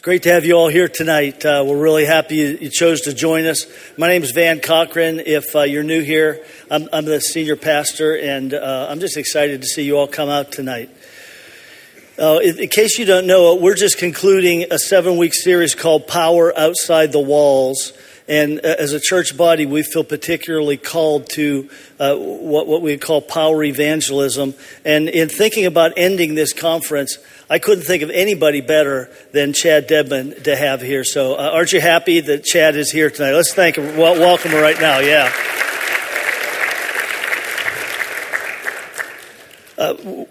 It's great to have you all here tonight. Uh, we're really happy you, chose to join us. My name is Van Cochran. If uh, you're new here, I'm, I'm, the senior pastor, and uh, I'm just excited to see you all come out tonight. Uh, in, in, case you don't know, we're just concluding a seven week series called Power Outside the Walls. And uh, as a church body, we feel particularly called to uh, what, what we call power evangelism. And in thinking about ending this conference, I couldn't think of anybody better than Chad Dedmon to have here. So, uh, aren't you happy that Chad is here tonight? Let's thank him, well, welcome him right now. Yeah. Uh,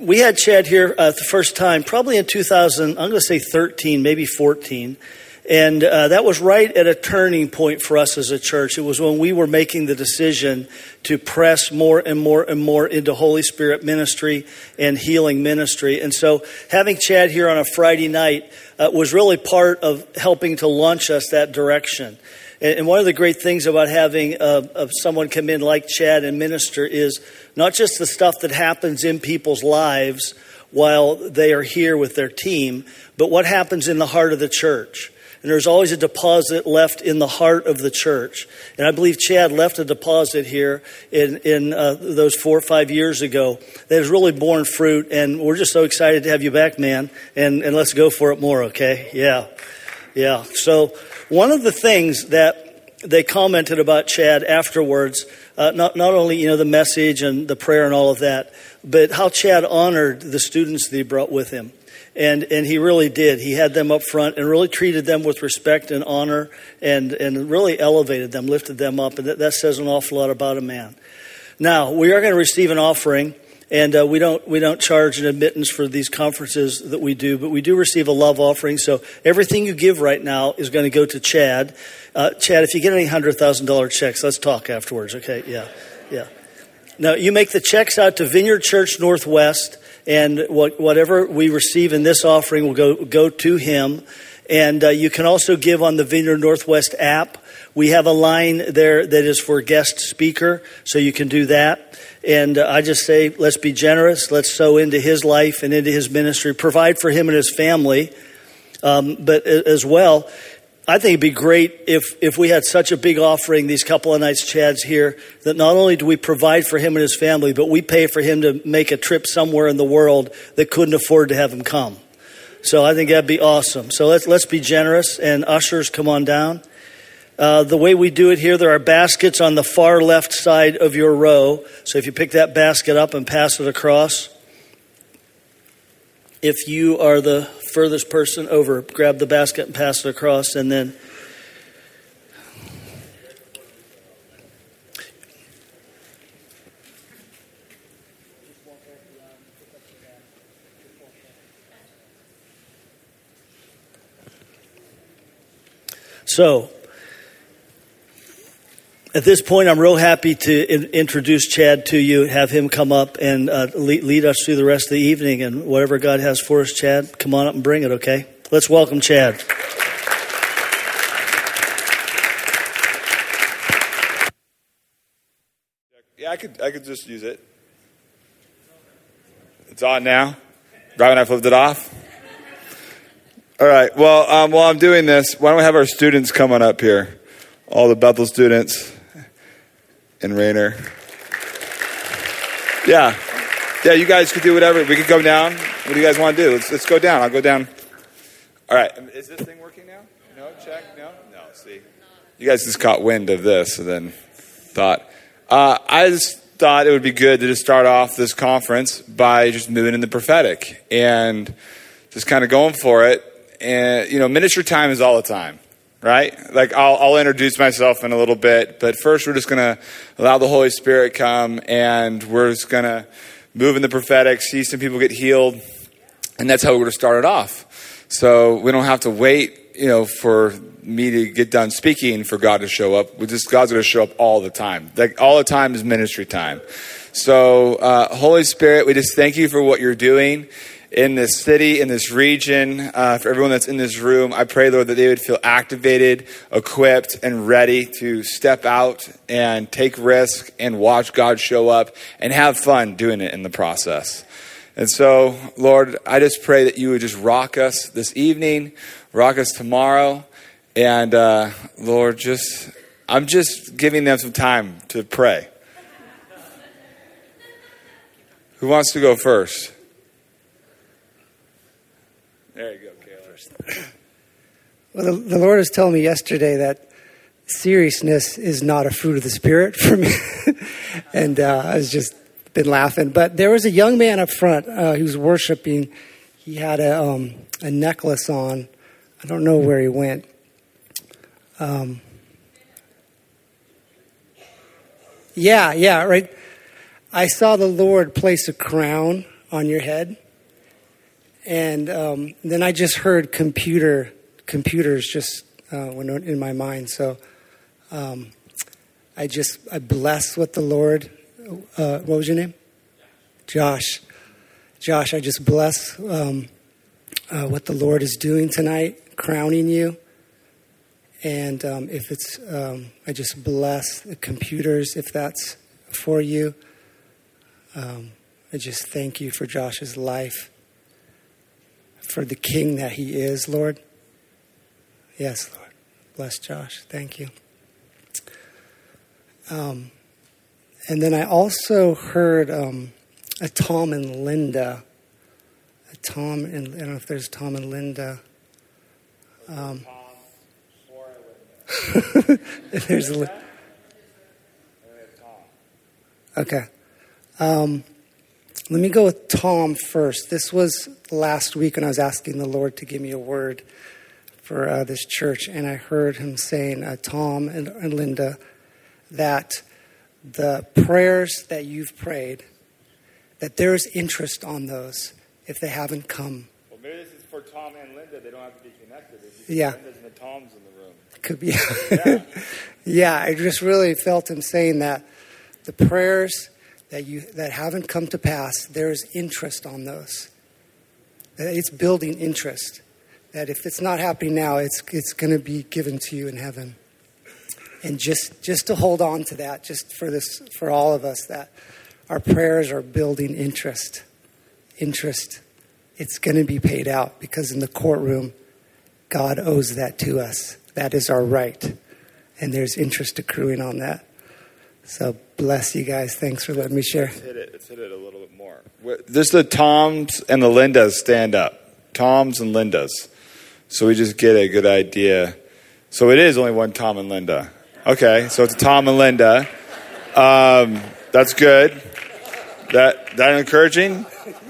we had Chad here uh, the first time, probably in 2000, I'm going to say 13, maybe 14. And uh, that was right at a turning point for us as a church. It was when we were making the decision to press more and more and more into Holy Spirit ministry and healing ministry. And so having Chad here on a Friday night uh, was really part of helping to launch us that direction. And, one of the great things about having uh, someone come in like Chad and minister is not just the stuff that happens in people's lives while they are here with their team, but what happens in the heart of the church. And there's always a deposit left in the heart of the church. And I believe Chad left a deposit here in, in uh, those four or five years ago that has really borne fruit. And we're just so excited to have you back, man. And, and let's go for it more, okay? Yeah. Yeah. So one of the things that they commented about Chad afterwards, uh, not, not only, you know, the message and the prayer and all of that, but how Chad honored the students that he brought with him. And, and he really did. He had them up front and really treated them with respect and honor and, and really elevated them, lifted them up. And that, that says an awful lot about a man. Now, we are going to receive an offering. And uh, we don't we don't charge an admittance for these conferences that we do, but we do receive a love offering. So everything you give right now is going to go to Chad. Uh, Chad, if you get any hundred thousand dollar checks, let's talk afterwards. Okay? Yeah, yeah. Now you make the checks out to Vineyard Church Northwest and what, whatever we receive in this offering will go, go to him. And uh, you can also give on the Vineyard Northwest app. We have a line there that is for guest speaker, so you can do that. And uh, I just say, let's be generous. Let's sow into his life and into his ministry, provide for him and his family. Um, but as well, I think it'd be great if, if we had such a big offering these couple of nights Chad's here that not only do we provide for him and his family, but we pay for him to make a trip somewhere in the world that couldn't afford to have him come. So I think that'd be awesome. So let's, let's be generous and ushers come on down. Uh, the way we do it here, there are baskets on the far left side of your row. So if you pick that basket up and pass it across, if you are the furthest person over, grab the basket and pass it across, and then. So, at this point, I'm real happy to in, introduce Chad to you, have him come up and uh, lead, lead, us through the rest of the evening. And whatever God has for us, Chad, come on up and bring it, okay? Let's welcome Chad. Yeah, I could, I could just use it. It's on now. Right when I flipped it off. All right. Well, um, while I'm doing this, why don't we have our students come on up here? All the Bethel students and Rayner. Yeah. Yeah, you guys could do whatever. We could go down. What do you guys want to do? Let's, let's go down. I'll go down. All right. Is this thing working now? No? Check? No? No. See. You guys just caught wind of this and then thought. Uh, I just thought it would be good to just start off this conference by just moving in the prophetic and just kind of going for it. And, you know, ministry time is all the time right? Like I'll, I'll introduce myself in a little bit, but first we're just going to allow the Holy Spirit come and we're just going to move in the prophetic, see some people get healed, and that's how we're going to start it off. So we don't have to wait, you know, for me to get done speaking for God to show up. We just God's going to show up all the time. Like all the time is ministry time. So uh, Holy Spirit, we just thank you for what you're doing in this city, in this region, uh, for everyone that's in this room. I pray, Lord, that they would feel activated, equipped, and ready to step out and take risk and watch God show up and have fun doing it in the process. And so, Lord, I just pray that you would just rock us this evening, rock us tomorrow. And uh, Lord, just, I'm just giving them some time to pray. Who wants to go first? There you go, Caleb. Well, the, the Lord was telling me yesterday that seriousness is not a fruit of the Spirit for me. and uh, I was just been laughing. But there was a young man up front uh, who was worshiping. He had a, um, a necklace on. I don't know where he went. Um, yeah, yeah, right. I saw the Lord place a crown on your head. And um, then I just heard computer computers just uh, went in my mind. So um, I just I bless what the Lord. Uh, what was your name? Josh. Josh, I just bless um, uh, what the Lord is doing tonight, crowning you. And um, if it's, um, I just bless the computers if that's for you. Um, I just thank you for Josh's life for the king that he is, Lord. Yes, Lord. Bless Josh. Thank you. Um, and then I also heard um, a Tom and Linda. A Tom and I don't know if there's Tom and Linda. Um, there's a. Okay. Um, let me go with Tom first. This was last week when I was asking the Lord to give me a word for uh, this church, and I heard him saying, uh, Tom and, and Linda, that the prayers that you've prayed, that there is interest on those if they haven't come. Well, maybe this is for Tom and Linda. They don't have to be connected. yeah. Linda's and the Toms in the room. Could be. yeah. yeah, I just really felt him saying that the prayers that you that haven't come to pass, there's interest on those. It's building interest. That if it's not happening now, it's it's going to be given to you in heaven. And just just to hold on to that, just for this for all of us, that our prayers are building interest. Interest. It's going to be paid out because in the courtroom, God owes that to us. That is our right. And there's interest accruing on that. So bless you guys. Thanks for letting me share. Let's hit it, let's hit it a little bit more. There's the Toms and the Lindas stand up. Toms and Lindas. So we just get a good idea. So it is only one Tom and Linda. Okay, so it's a Tom and Linda. Um, that's good. That that encouraging?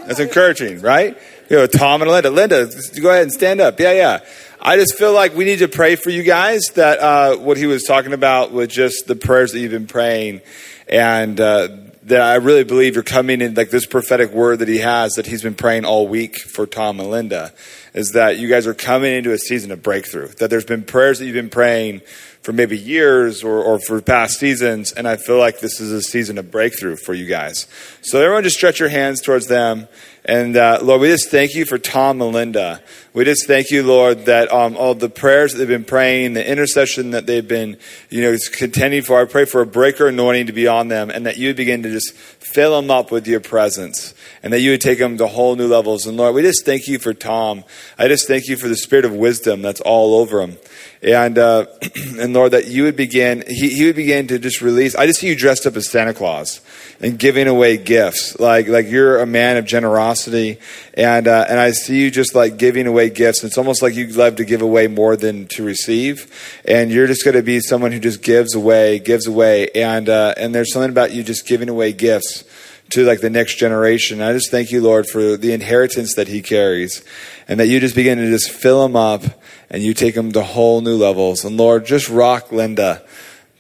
That's encouraging, right? You know, Tom and Linda. Linda, go ahead and stand up. Yeah, yeah. I just feel like we need to pray for you guys that uh, what he was talking about with just the prayers that you've been praying, and uh, that I really believe you're coming in like this prophetic word that he has that he's been praying all week for Tom and Linda is that you guys are coming into a season of breakthrough. That there's been prayers that you've been praying for maybe years or, or for past seasons, and I feel like this is a season of breakthrough for you guys. So everyone, just stretch your hands towards them and uh, Lord, we just thank you for Tom and Linda. We just thank you, Lord, that um, all the prayers that they've been praying, the intercession that they've been, you know, contending for. I pray for a breaker anointing to be on them, and that you would begin to just fill them up with your presence, and that you would take them to whole new levels. And Lord, we just thank you for Tom. I just thank you for the spirit of wisdom that's all over him and uh, and Lord, that you would begin, he, he would begin to just release. I just see you dressed up as Santa Claus and giving away gifts, like like you're a man of generosity, and uh, and I see you just like giving gifts. It's almost like you love to give away more than to receive, and you're just going to be someone who just gives away, gives away, and uh, and there's something about you just giving away gifts to like the next generation. I just thank you, Lord, for the inheritance that he carries, and that you just begin to just fill him up and you take them to whole new levels. And Lord, just rock Linda.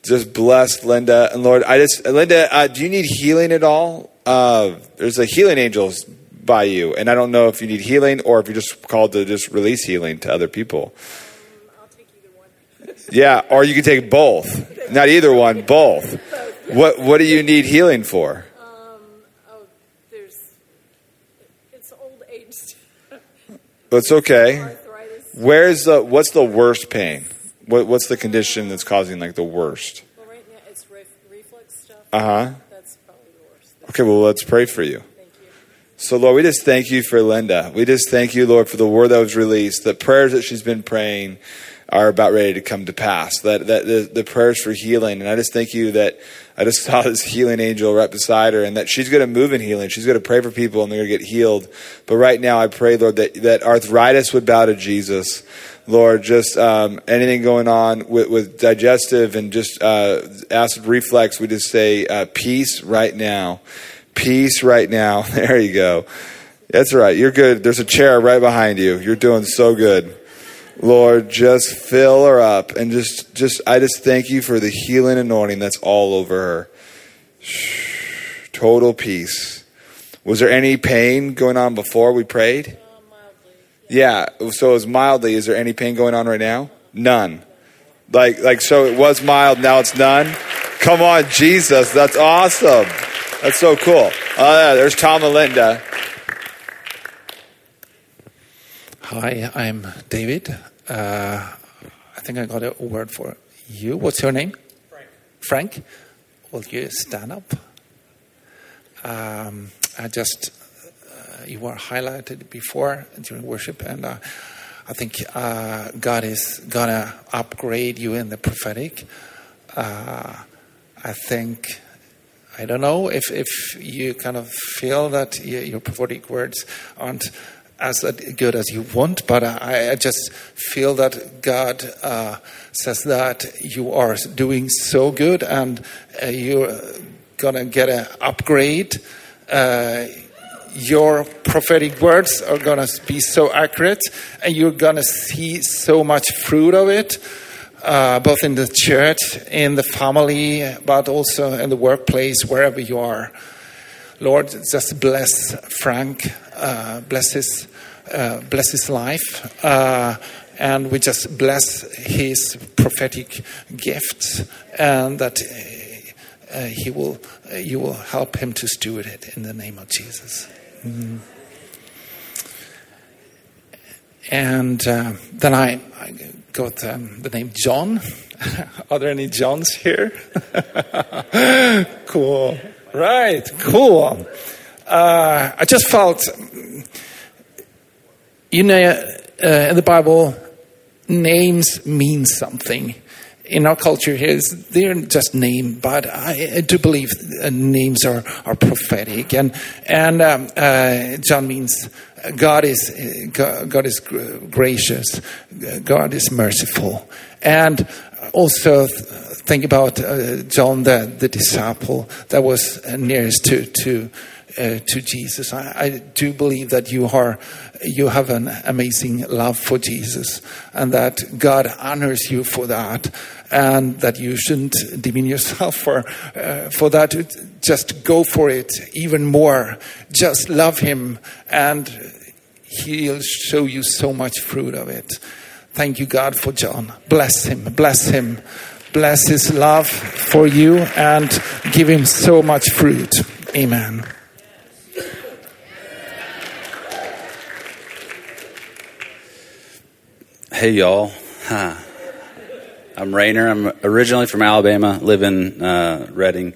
Just bless Linda. And Lord, I just, Linda, uh, do you need healing at all? Uh, there's a healing angels by you. And I don't know if you need healing or if you're just called to just release healing to other people. Yeah, or you can take both. Not either one, both. What What do you need healing for? Um, oh, there's it's old age. It's okay. Where's the what's the worst pain? What what's the condition that's causing like the worst? Well, right now it's ref- reflux stuff. Uh huh. That's probably the worst. Okay, well let's pray for you. So, Lord, we just thank you for Linda. We just thank you, Lord, for the word that was released, the prayers that she's been praying are about ready to come to pass. That, that the, the prayers for healing. And I just thank you that I just saw this healing angel right beside her and that she's going to move in healing. She's going to pray for people and they're going to get healed. But right now, I pray, Lord, that, that arthritis would bow to Jesus. Lord, just um, anything going on with, with digestive and just uh, acid reflux, we just say uh, peace right now. Peace right now. There you go. That's right. You're good. There's a chair right behind you. You're doing so good. Lord, just fill her up and just just I just thank you for the healing anointing that's all over her. Shh, Total peace. Was there any pain going on before we prayed? Yeah, so it was mildly. Is there any pain going on right now? None. Like like so it was mild, now it's none. Come on, Jesus, that's awesome. That's so cool. Oh yeah, there's Tom and Linda. Hi, I'm David. Uh, I think I got a word for you. What's your name? Frank. Frank? Will you stand up? Um, I just, uh, you were highlighted before during worship, and uh, I think uh, God is gonna upgrade you in the prophetic. Uh, I think I don't know if, if you kind of feel that your prophetic words aren't as good as you want, but I, I just feel that God uh, says that you are doing so good and uh, you're gonna get an upgrade. Uh, your prophetic words are gonna be so accurate, and you're gonna see so much fruit of it uh, both in the church, in the family, but also in the workplace, wherever you are. Lord, just bless Frank, uh, bless his, uh, bless his life, uh, and we just bless his prophetic gifts, and that uh, he will, you will help him to steward it in the name of Jesus. Mm. And uh, then I, I got um, the name John. Are there any Johns here? cool. Right, cool. Uh, I just felt, you know, uh, in the Bible, names mean something. In our culture here, they're just name, but I, I do believe uh, names are, are prophetic. And, and um, uh, John means God is God is gracious, God is merciful, and also think about uh, John the the disciple that was nearest to to uh, to Jesus. I, I, do believe that you are you have an amazing love for Jesus, and that God honors you for that, and that you shouldn't demean yourself for uh, for that. Just go for it even more. Just love Him, and He'll show you so much fruit of it. Thank you, God, for John. Bless him. Bless him. Bless his love for you and give him so much fruit. Amen. Hey, y'all. I'm Rayner. I'm originally from Alabama, live in uh, Redding.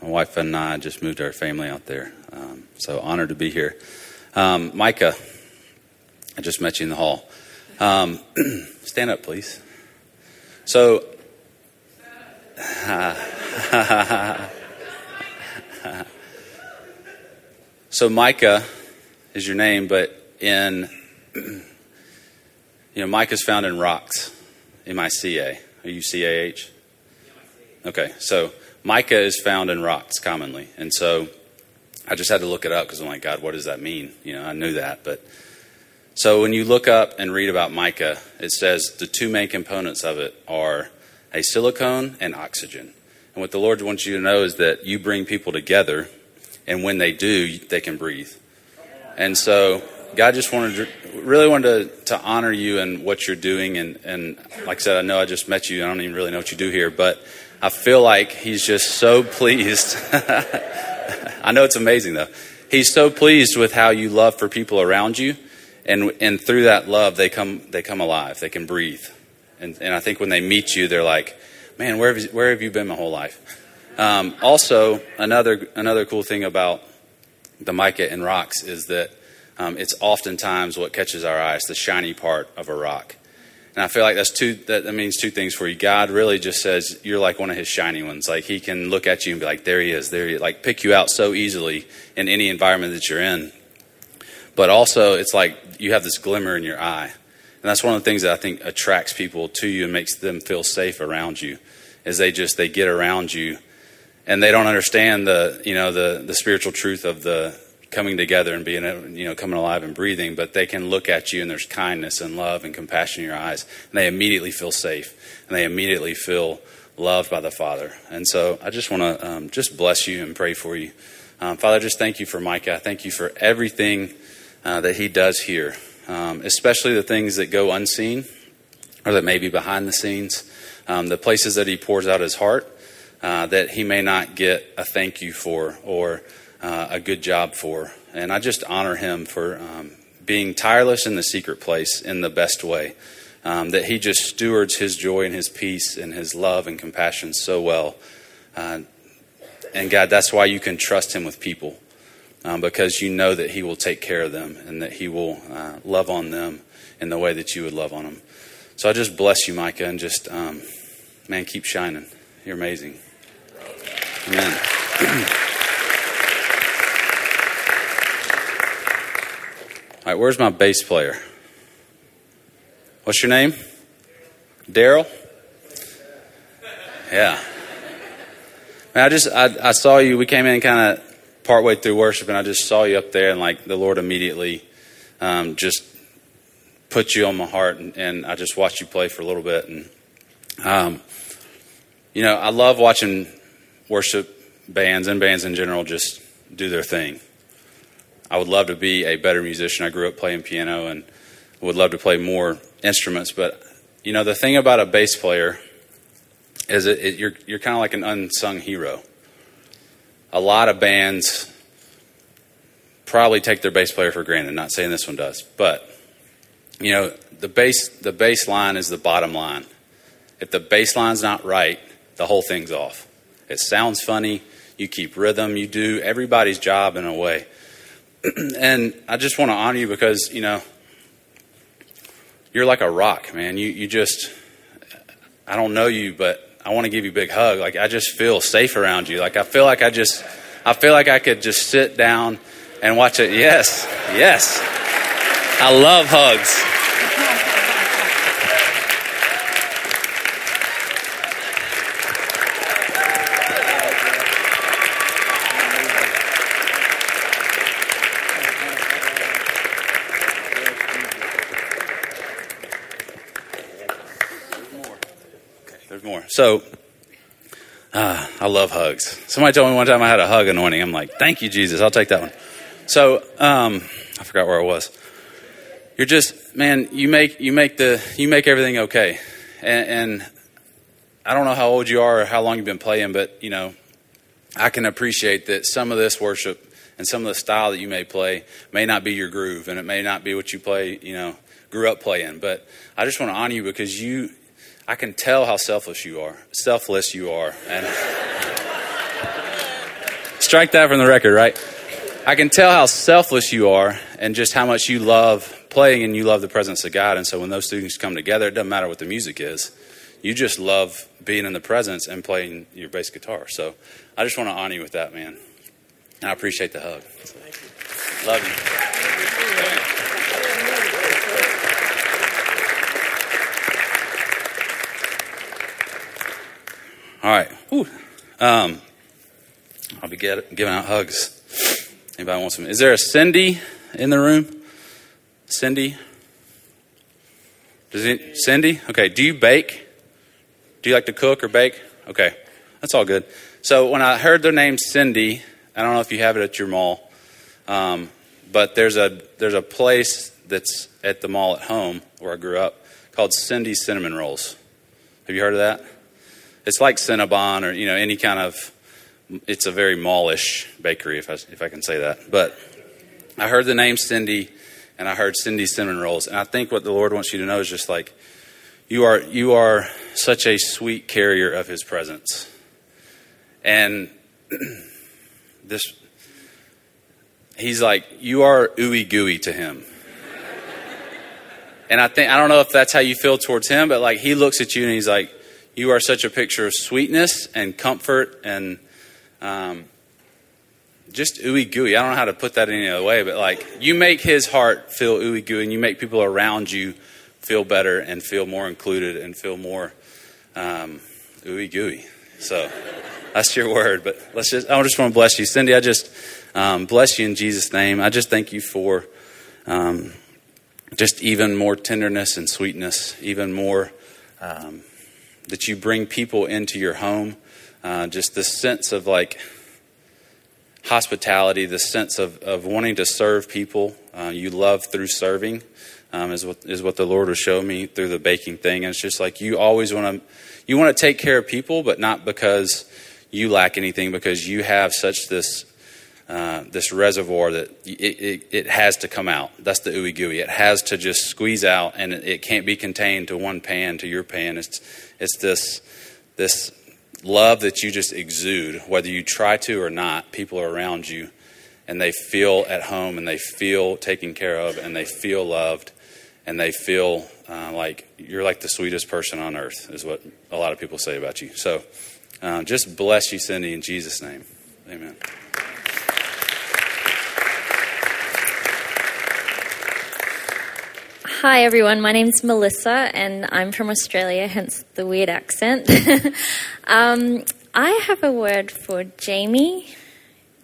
My wife and I just moved our family out there. Um, so honored to be here. Um, Micah, I just met you in the hall. Um, stand up, please. So, so Micah is your name, but in you know, Micah's found in rocks, M I C A. Are you C A H? Okay, so mica is found in rocks commonly, and so I just had to look it up because I'm like, God, what does that mean? You know, I knew that, but so when you look up and read about mica, it says the two main components of it are a silicone and oxygen. And what the Lord wants you to know is that you bring people together, and when they do, they can breathe. And so God just wanted to, really wanted to, to honor you and what you're doing. And, and like I said, I know I just met you. I don't even really know what you do here, but I feel like He's just so pleased. I know it's amazing though. He's so pleased with how you love for people around you and and through that love they come they come alive they can breathe and and I think when they meet you they're like man where have you, where have you been my whole life um, also another another cool thing about the mica and rocks is that um, it's oftentimes what catches our eyes, the shiny part of a rock. And I feel like that's two. That, that means two things for you. God really just says you're like one of His shiny ones. Like He can look at you and be like, "There He is. There He is." Like pick you out so easily in any environment that you're in. But also, it's like you have this glimmer in your eye, and that's one of the things that I think attracts people to you and makes them feel safe around you. Is they just they get around you, and they don't understand the you know the the spiritual truth of the coming together and being, you know, coming alive and breathing, but they can look at you and there's kindness and love and compassion in your eyes, and they immediately feel safe, and they immediately feel loved by the Father. And so I just want to um, just bless you and pray for you. Um, Father, just thank you for Micah. Thank you for everything uh, that he does here, um, especially the things that go unseen or that may be behind the scenes, um, the places that he pours out his heart uh, that he may not get a thank you for or uh, a good job for. And I just honor him for um, being tireless in the secret place in the best way. Um, that he just stewards his joy and his peace and his love and compassion so well. Uh, and God, that's why you can trust him with people um, because you know that he will take care of them and that he will uh, love on them in the way that you would love on them. So I just bless you, Micah, and just, um, man, keep shining. You're amazing. Amen. All right, where's my bass player? What's your name? Daryl? Yeah. Man, I just I, I saw you. We came in kind of partway through worship, and I just saw you up there, and like the Lord immediately um, just put you on my heart, and, and, I just watched you play for a little bit, and um, you know I love watching worship bands and bands in general just do their thing. I would love to be a better musician. I grew up playing piano and would love to play more instruments. But you know, the thing about a bass player is it, it, you're you're kind of like an unsung hero. A lot of bands probably take their bass player for granted. Not saying this one does, but you know, the bass the bass line is the bottom line. If the bass line's not right, the whole thing's off. It sounds funny. You keep rhythm. You do everybody's job in a way. and I just want to honor you because, you know, you're like a rock, man. You, you just, I don't know you, but I want to give you a big hug. Like, I just feel safe around you. Like, I feel like I just, I feel like I could just sit down and watch it. Yes, yes. I love hugs. So, uh, I love hugs. Somebody told me one time I had a hug anointing. I'm like, thank you, Jesus. I'll take that one. So, um, I forgot where I was. You're just, man, you make, you make the, you make everything okay. And, and I don't know how old you are or how long you've been playing, but, you know, I can appreciate that some of this worship and some of the style that you may play may not be your groove and it may not be what you play, you know, grew up playing. But I just want to honor you because you I can tell how selfless you are. Selfless you are. And strike that from the record, right? I can tell how selfless you are and just how much you love playing and you love the presence of God. And so when those things come together, it doesn't matter what the music is. You just love being in the presence and playing your bass guitar. So I just want to honor you with that, man. And I appreciate the hug. Love you. All right. Um, I'll be get, giving out hugs. Anybody wants some? Is there a Cindy in the room? Cindy? Does it, Cindy? Okay. Do you bake? Do you like to cook or bake? Okay. That's all good. So when I heard their name Cindy, I don't know if you have it at your mall, um, but there's a there's a place that's at the mall at home where I grew up called Cindy's Cinnamon Rolls. Have you heard of that? It's like Cinnabon or you know any kind of. It's a very mallish bakery, if I, if I can say that. But I heard the name Cindy, and I heard Cindy cinnamon rolls, and I think what the Lord wants you to know is just like you are you are such a sweet carrier of His presence, and this he's like, you are ooey gooey to him. And I think I don't know if that's how you feel towards him, but like he looks at you and he's like, "You are such a picture of sweetness and comfort and um, just ooey gooey." I don't know how to put that any other way, but like you make his heart feel ooey gooey, and you make people around you feel better and feel more included and feel more um, ooey gooey. So that's your word. But let's just I just want to bless you, Cindy. I just um, bless you in Jesus' name. I just thank you for. Um, just even more tenderness and sweetness, even more um, that you bring people into your home. Uh, just this sense of like hospitality, this sense of, of wanting to serve people. Uh, you love through serving um, is what is what the Lord was showing me through the baking thing. And it's just like you always want to you want to take care of people, but not because you lack anything, because you have such this uh, this reservoir that it, it, it, has to come out. That's the ooey gooey. It has to just squeeze out, and it, it, can't be contained to one pan, to your pan. It's, it's this, this love that you just exude, whether you try to or not. People are around you, and they feel at home, and they feel taken care of, and they feel loved, and they feel uh, like you're like the sweetest person on earth, is what a lot of people say about you. So uh, just bless you, Cindy, in Jesus' name. Amen. Hi, everyone. My name's Melissa, and I'm from Australia, hence the weird accent. um, I have a word for Jamie.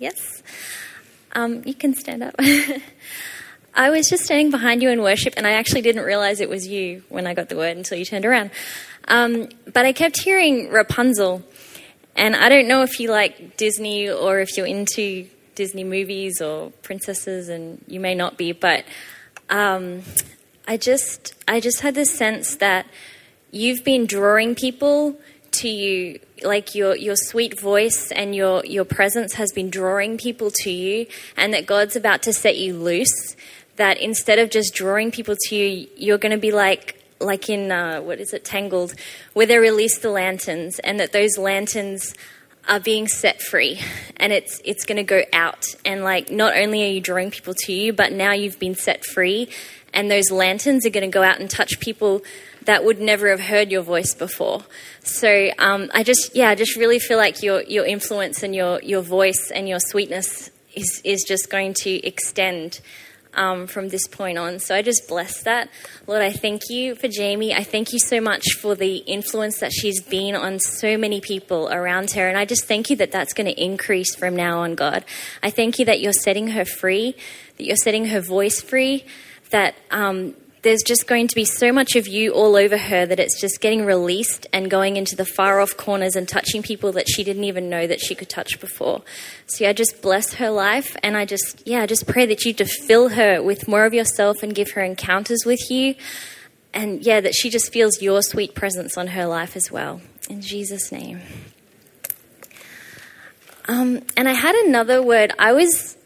Yes? Um, you can stand up. I was just standing behind you in worship, and I actually didn't realize it was you when I got the word until you turned around. Um, but I kept hearing Rapunzel, and I don't know if you like Disney or if you're into Disney movies or princesses, and you may not be, but um, I just I just had this sense that you've been drawing people to you like your your sweet voice and your your presence has been drawing people to you and that God's about to set you loose that instead of just drawing people to you you're going to be like like in uh, what is it tangled where they release the lanterns and that those lanterns are being set free and it's it's going to go out. And like not only are you drawing people to you but now you've been set free and those lanterns are going to go out and touch people that would never have heard your voice before. So um, I just, yeah, I just really feel like your your influence and your your voice and your sweetness is is just going to extend. Um, from this point on. So I just bless that. Lord, I thank you for Jamie. I thank you so much for the influence that she's been on so many people around her. And I just thank you that that's going to increase from now on, God. I thank you that you're setting her free, that you're setting her voice free, that um, there's just going to be so much of you all over her that it's just getting released and going into the far off corners and touching people that she didn't even know that she could touch before. So yeah, I just bless her life and I just yeah, I just pray that you to fill her with more of yourself and give her encounters with you. And yeah, that she just feels your sweet presence on her life as well. In Jesus' name. Um, and I had another word. I was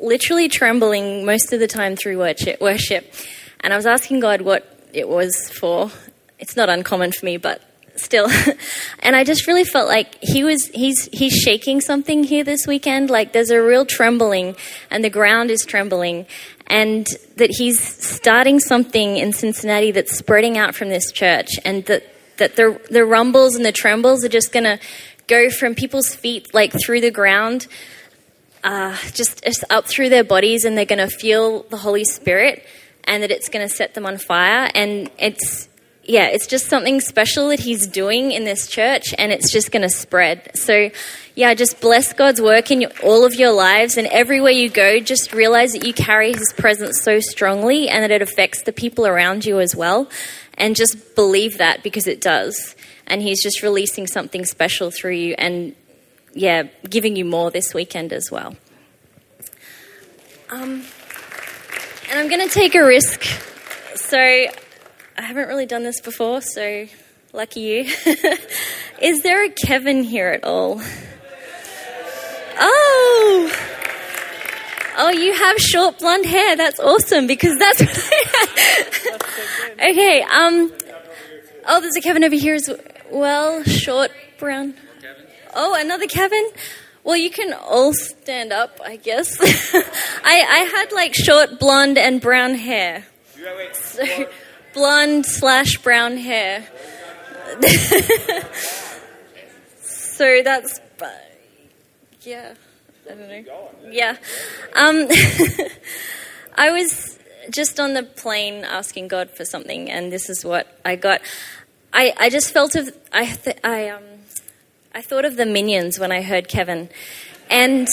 literally trembling most of the time through worship. And I was asking God what it was for. It's not uncommon for me, but still. and I just really felt like he was he's he's shaking something here this weekend. Like there's a real trembling and the ground is trembling and that he's starting something in Cincinnati that's spreading out from this church and that that the the rumbles and the trembles are just going to go from people's feet like through the ground uh, just, up through their bodies and they're going to feel the Holy Spirit and that it's going to set them on fire. And it's, yeah, it's just something special that He's doing in this church and it's just going to spread. So, yeah, just bless God's work in your, all of your lives and everywhere you go, just realize that you carry His presence so strongly and that it affects the people around you as well. And just believe that because it does. And He's just releasing something special through you. And yeah, giving you more this weekend as well. Um, and I'm going to take a risk. So I haven't really done this before, so lucky you. Is there a Kevin here at all? Oh! Oh, you have short blonde hair. That's awesome because that's. okay. Um. Oh, there's a Kevin over here as well. Short brown. Oh, another Kevin? Well, you can all stand up, I guess. I, I had like short blonde and brown hair. So, blonde slash brown hair. so that's, yeah, I don't know. Yeah. Um, I was just on the plane asking God for something, and this is what I got. I, I just felt of I th- I um I thought of the minions when I heard Kevin, and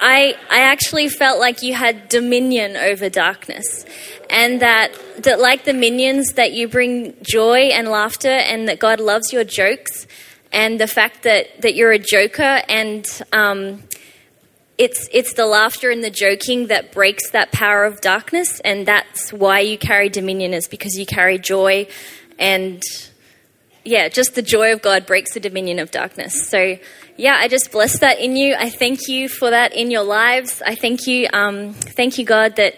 I I actually felt like you had dominion over darkness, and that that like the minions that you bring joy and laughter, and that God loves your jokes, and the fact that that you're a joker and um, it's it's the laughter and the joking that breaks that power of darkness, and that's why you carry dominion is because you carry joy, and yeah, just the joy of God breaks the dominion of darkness. So yeah, I just bless that in you. I thank you for that in your lives. I thank you, um, thank you, God, that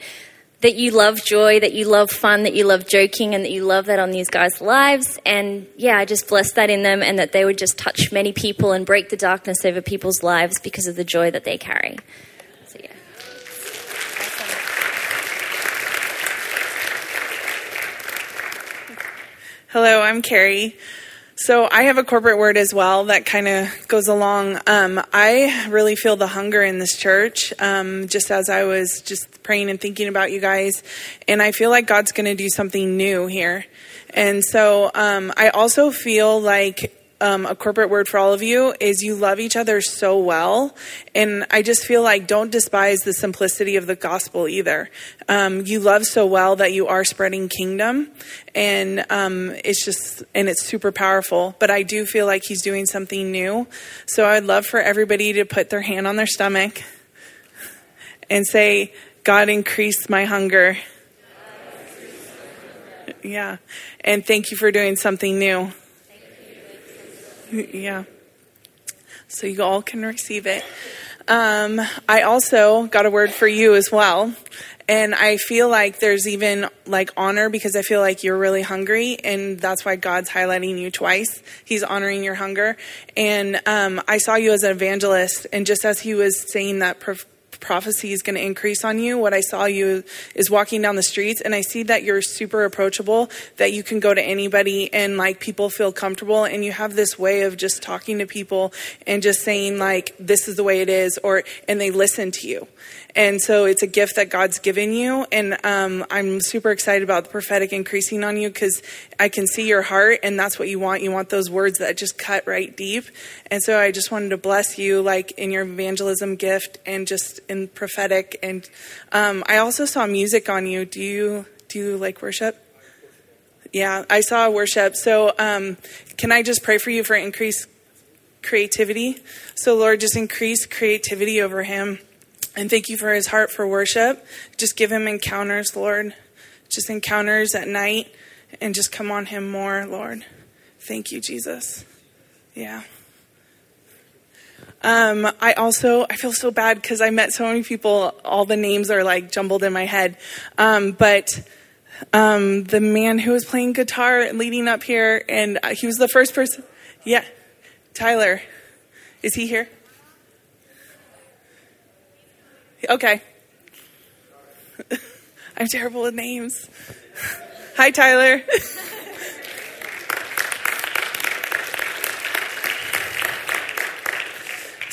that you love joy, that you love fun, that you love joking, and that you love that on these guys' lives. And yeah, I just bless that in them and that they would just touch many people and break the darkness over people's lives because of the joy that they carry. Hello, I'm Carrie. So I have a corporate word as well that kind of goes along. Um, I really feel the hunger in this church, um, just as I was just praying and thinking about you guys, and I feel like God's going to do something new here. And so um, I also feel like um, a corporate word for all of you is you love each other so well. And I just feel like don't despise the simplicity of the gospel either. Um, you love so well that you are spreading kingdom. And um, it's just, and it's super powerful. But I do feel like he's doing something new. So I'd love for everybody to put their hand on their stomach and say, God, increase my hunger. Yeah. And thank you for doing something new. Yeah. So you all can receive it. Um, I also got a word for you as well. And I feel like there's even like honor because I feel like you're really hungry, and that's why God's highlighting you twice. He's honoring your hunger. And um, I saw you as an evangelist, and just as he was saying that prof- prophecy is going to increase on you. What I saw you is walking down the streets, and I see that you're super approachable, that you can go to anybody and like people feel comfortable, and you have this way of just talking to people and just saying like this is the way it is, or and they listen to you. And so it's a gift that God's given you. And um, I'm super excited about the prophetic increasing on you because I can see your heart, and that's what you want. You want those words that just cut right deep. And so I just wanted to bless you, like in your evangelism gift and just in prophetic. And um, I also saw music on you. Do you do you like worship? Yeah, I saw worship. So um, can I just pray for you for increased creativity? So Lord, just increase creativity over him. And thank you for his heart for worship. Just give him encounters, Lord. Just encounters at night and just come on him more, Lord. Thank you, Jesus. Yeah. Um, I also I feel so bad because I met so many people. All the names are like jumbled in my head. Um, but um, the man who was playing guitar leading up here, and uh, he was the first person. Yeah, Tyler, is he here? Okay. I'm terrible with names. Hi, Tyler.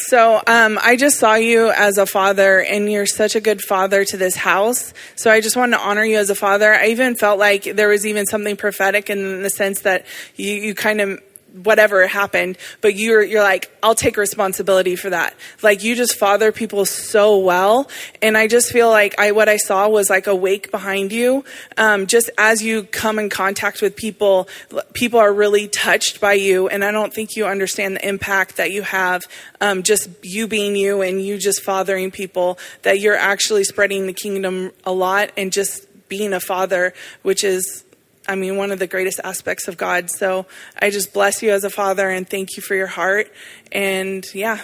So um, I just saw you as a father, and you're such a good father to this house. So I just wanted to honor you as a father. I even felt like there was even something prophetic in the sense that you, you kind of whatever happened, but you're you're like, I'll take responsibility for that. Like you just father people so well, and I just feel like I what I saw was like a wake behind you. Um, just as you come in contact with people, people are really touched by you, and I don't think you understand the impact that you have. Um, just you being you and you just fathering people, that you're actually spreading the kingdom a lot, and just being a father, which is I mean, one of the greatest aspects of God. So I just bless you as a father and thank you for your heart. And yeah.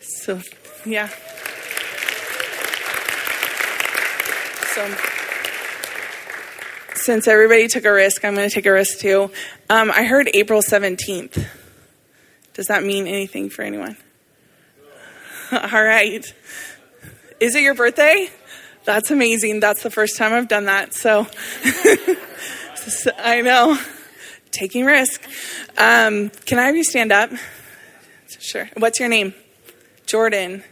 So, yeah. So, since everybody took a risk, I'm going to take a risk too. Um, I heard April 17th. Does that mean anything for anyone? All right. Is it your birthday? That's amazing. That's the first time I've done that. So, I know. Taking risk. Um, can I have you stand up? Sure. What's your name? Jordan.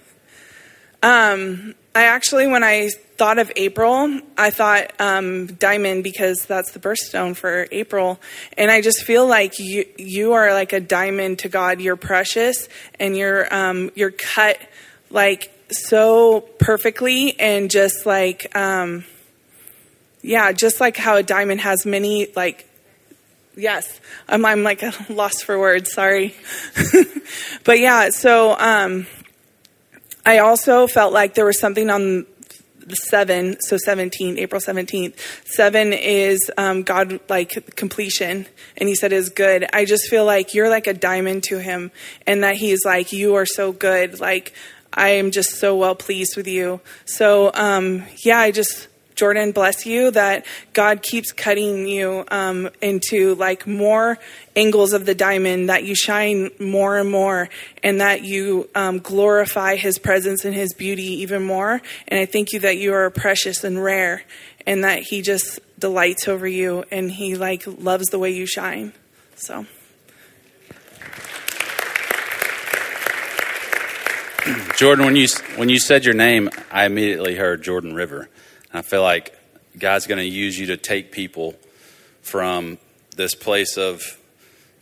Um, I actually, when I thought of April, I thought um, diamond because that's the birthstone for April, and I just feel like you you are like a diamond to God. You're precious, and you're um, you're cut like so perfectly, and just like um, yeah, just like how a diamond has many like yes i'm, I'm like a loss for words sorry. But yeah so um, i also felt like there was something on the 7 so 17 april 17th 7 is um, god like completion and he said is good. I just feel like you're like a diamond to him and that he's like you are so good. Like i am just so well pleased with you. So um, yeah i just Jordan, bless you that God keeps cutting you um, into like more angles of the diamond, that you shine more and more, and that you um, glorify His presence and His beauty even more. And I thank you that you are precious and rare, and that He just delights over you, and He like loves the way you shine. So. Jordan, when you when you said your name, I immediately heard Jordan River. I feel like God's going to use you to take people from this place of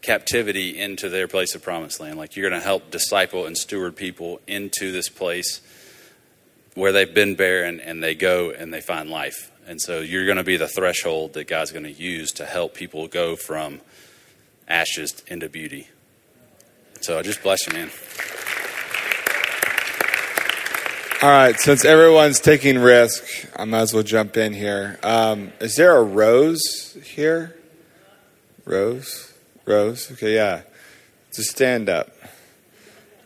captivity into their place of promised land. Like you're going to help disciple and steward people into this place where they've been barren and they go and they find life. And so you're going to be the threshold that God's going to use to help people go from ashes into beauty. So I just bless you, man. All right, since everyone's taking risk, I might as well jump in here. Um, is there a rose here? Rose, rose. Okay, yeah. Just stand up.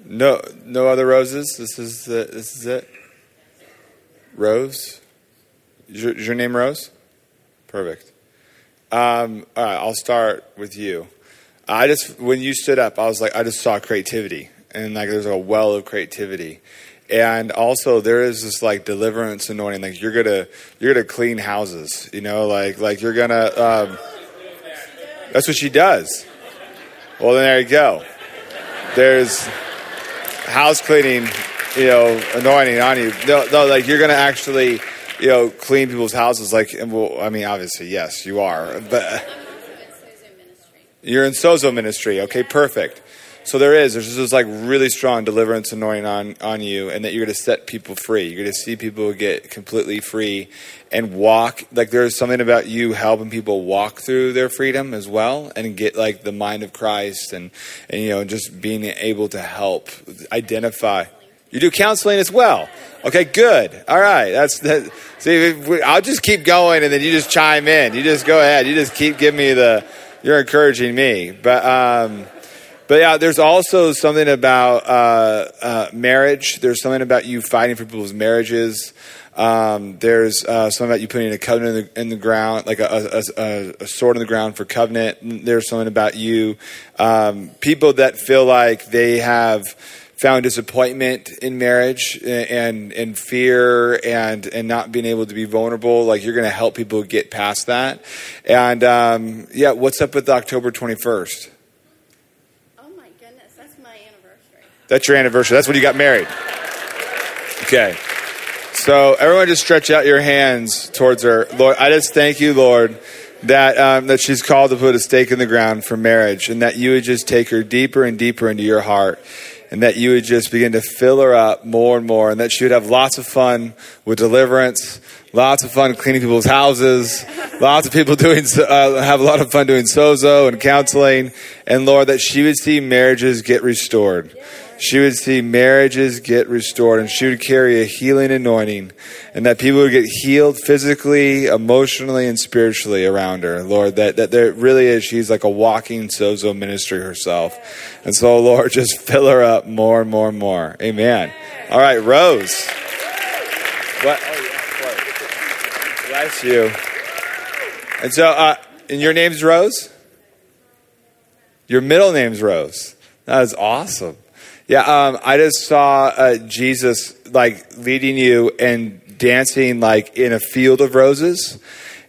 No, no other roses. This is the, this is it. Rose. Is your, is your name Rose? Perfect. Um, all right, I'll start with you. I just when you stood up, I was like, I just saw creativity, and like there's a well of creativity and also there is this like deliverance anointing. Like you're gonna you're gonna clean houses you know? Like like you're gonna um, that's what she does. Well then there you go. There's house cleaning you know anointing on you. No, no like you're gonna actually you know clean people's houses. Like and well i mean obviously yes you are but you're in sozo ministry. Okay perfect so there is. There's this like really strong deliverance anointing on, on you, and that you're going to set people free. You're going to see people get completely free and walk. Like there's something about you helping people walk through their freedom as well, and get like the mind of Christ, and and you know just being able to help identify. You do counseling as well. Okay, good. All right, that's that. See, I'll just keep going, and then you just chime in. You just go ahead. You just keep giving me the. You're encouraging me, but. um but yeah, there's also something about uh, uh, marriage. There's something about you fighting for people's marriages. Um, there's uh, something about you putting a covenant in the, in the ground, like a, a, a, sword in the ground for covenant. There's something about you. Um, people that feel like they have found disappointment in marriage and and fear and and not being able to be vulnerable. Like you're going to help people get past that. And um, yeah, what's up with October 21st? That's your anniversary. That's when you got married. Okay. So everyone just stretch out your hands towards her. Lord, I just thank you, Lord, that um, that she's called to put a stake in the ground for marriage, and that you would just take her deeper and deeper into your heart, and that you would just begin to fill her up more and more, and that she would have lots of fun with deliverance, lots of fun cleaning people's houses, lots of people doing uh, have a lot of fun doing sozo and counseling, and Lord, that she would see marriages get restored she would see marriages get restored and she would carry a healing anointing and that people would get healed physically, emotionally, and spiritually around her, Lord. That, that there really is, she's like a walking sozo ministry herself. And so, Lord, just fill her up more and more and more. Amen. All right, Rose. What? Oh, Bless you. And so, uh, and your name's Rose? Your middle name's Rose. That is awesome. Yeah, um, I just saw uh, Jesus like leading you and dancing like in a field of roses,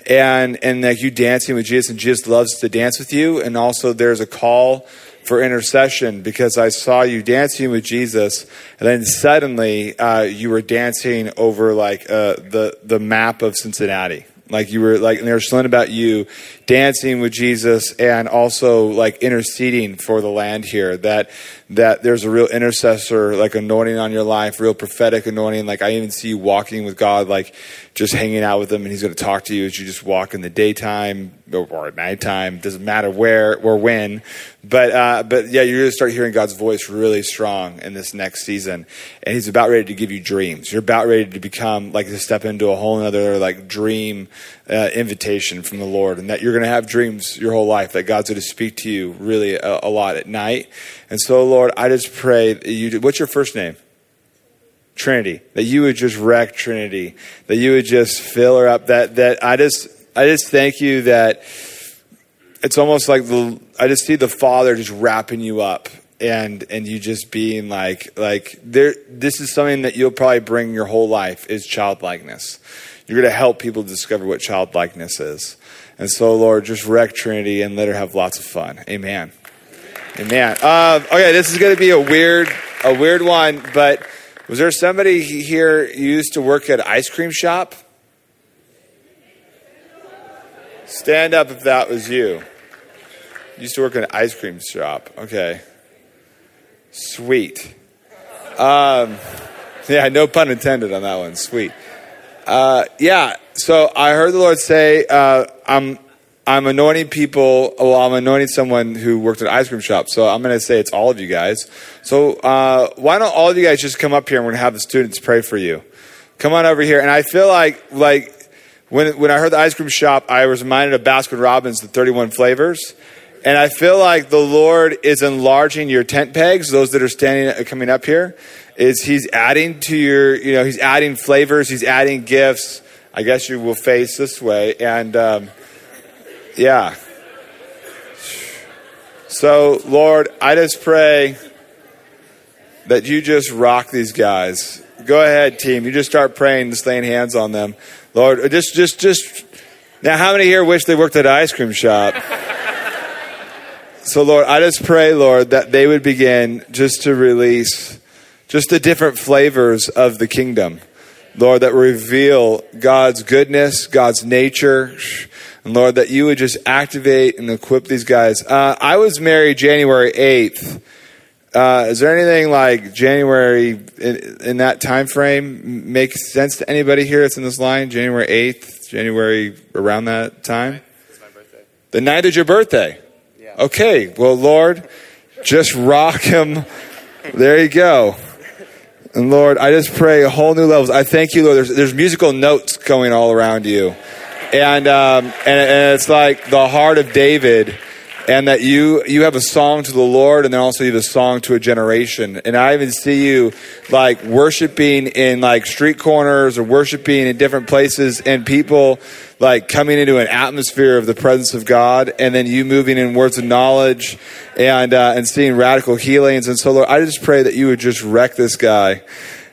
and and like you dancing with Jesus, and Jesus loves to dance with you. And also, there's a call for intercession because I saw you dancing with Jesus, and then suddenly uh, you were dancing over like uh, the the map of Cincinnati. Like you were like, and there's something about you dancing with Jesus and also like interceding for the land here. That that there's a real intercessor, like anointing on your life, real prophetic anointing. Like I even see you walking with God, like just hanging out with Him, and He's going to talk to you as you just walk in the daytime or, at nighttime. Doesn't matter where or when, but uh, but yeah, you're going to start hearing God's voice really strong in this next season, and He's about ready to give you dreams. You're about ready to become like to step into a whole other like dream uh, invitation from the Lord, and that you're going to have dreams your whole life. That God's going to speak to you really a, a lot at night, and so Lord, I just pray that you. What's your first name? Trinity. That you would just wreck Trinity. That you would just fill her up. That that I just I just thank you that it's almost like the I just see the Father just wrapping you up and and you just being like like there this is something that you'll probably bring your whole life is childlikeness. You're going to help people discover what childlikeness is. And so, Lord, just wreck Trinity and let her have lots of fun. Amen. Amen. Um, okay, this is going to be a weird, a weird one. But was there somebody here used to work at ice cream shop? Stand up if that was you. Used to work in an ice cream shop. Okay. Sweet. Um, yeah, no pun intended on that one. Sweet. Uh, yeah. So I heard the Lord say, uh, "I'm I'm anointing people. Well, I'm anointing someone who worked at an ice cream shop. So I'm going to say it's all of you guys. So uh, why don't all of you guys just come up here and we're going to have the students pray for you. Come on over here. And I feel like like when when I heard the ice cream shop, I was reminded of Baskin Robbins, the 31 flavors. And I feel like the Lord is enlarging your tent pegs, those that are standing coming up here, is he's adding to your, you know, he's adding flavors, he's adding gifts. I guess you will face this way. And um, yeah. So, Lord, I just pray that you just rock these guys. Go ahead, team. You just start praying, just laying hands on them. Lord, just, just, just. Now, how many here wish they worked at an ice cream shop? so, Lord, I just pray, Lord, that they would begin just to release just the different flavors of the kingdom. Lord, that reveal God's goodness, God's nature. And Lord, that you would just activate and equip these guys. Uh, I was married January 8th. Uh, is there anything like January in, in, that time frame makes sense to anybody here that's in this line? January 8th, January around that time? It's my birthday. The night is your birthday? Yeah. Okay, well, Lord, just rock him. There you go. And Lord, I just pray a whole new levels. I thank you, Lord. There's, there's musical notes going all around you. And, um, and, and it's like the heart of David and that you you have a song to the Lord, and then also you have a song to a generation. And I even see you like worshiping in like street corners or worshiping in different places, and people like coming into an atmosphere of the presence of God, and then you moving in words of knowledge and uh, and seeing radical healings. And so, Lord, I just pray that you would just wreck this guy.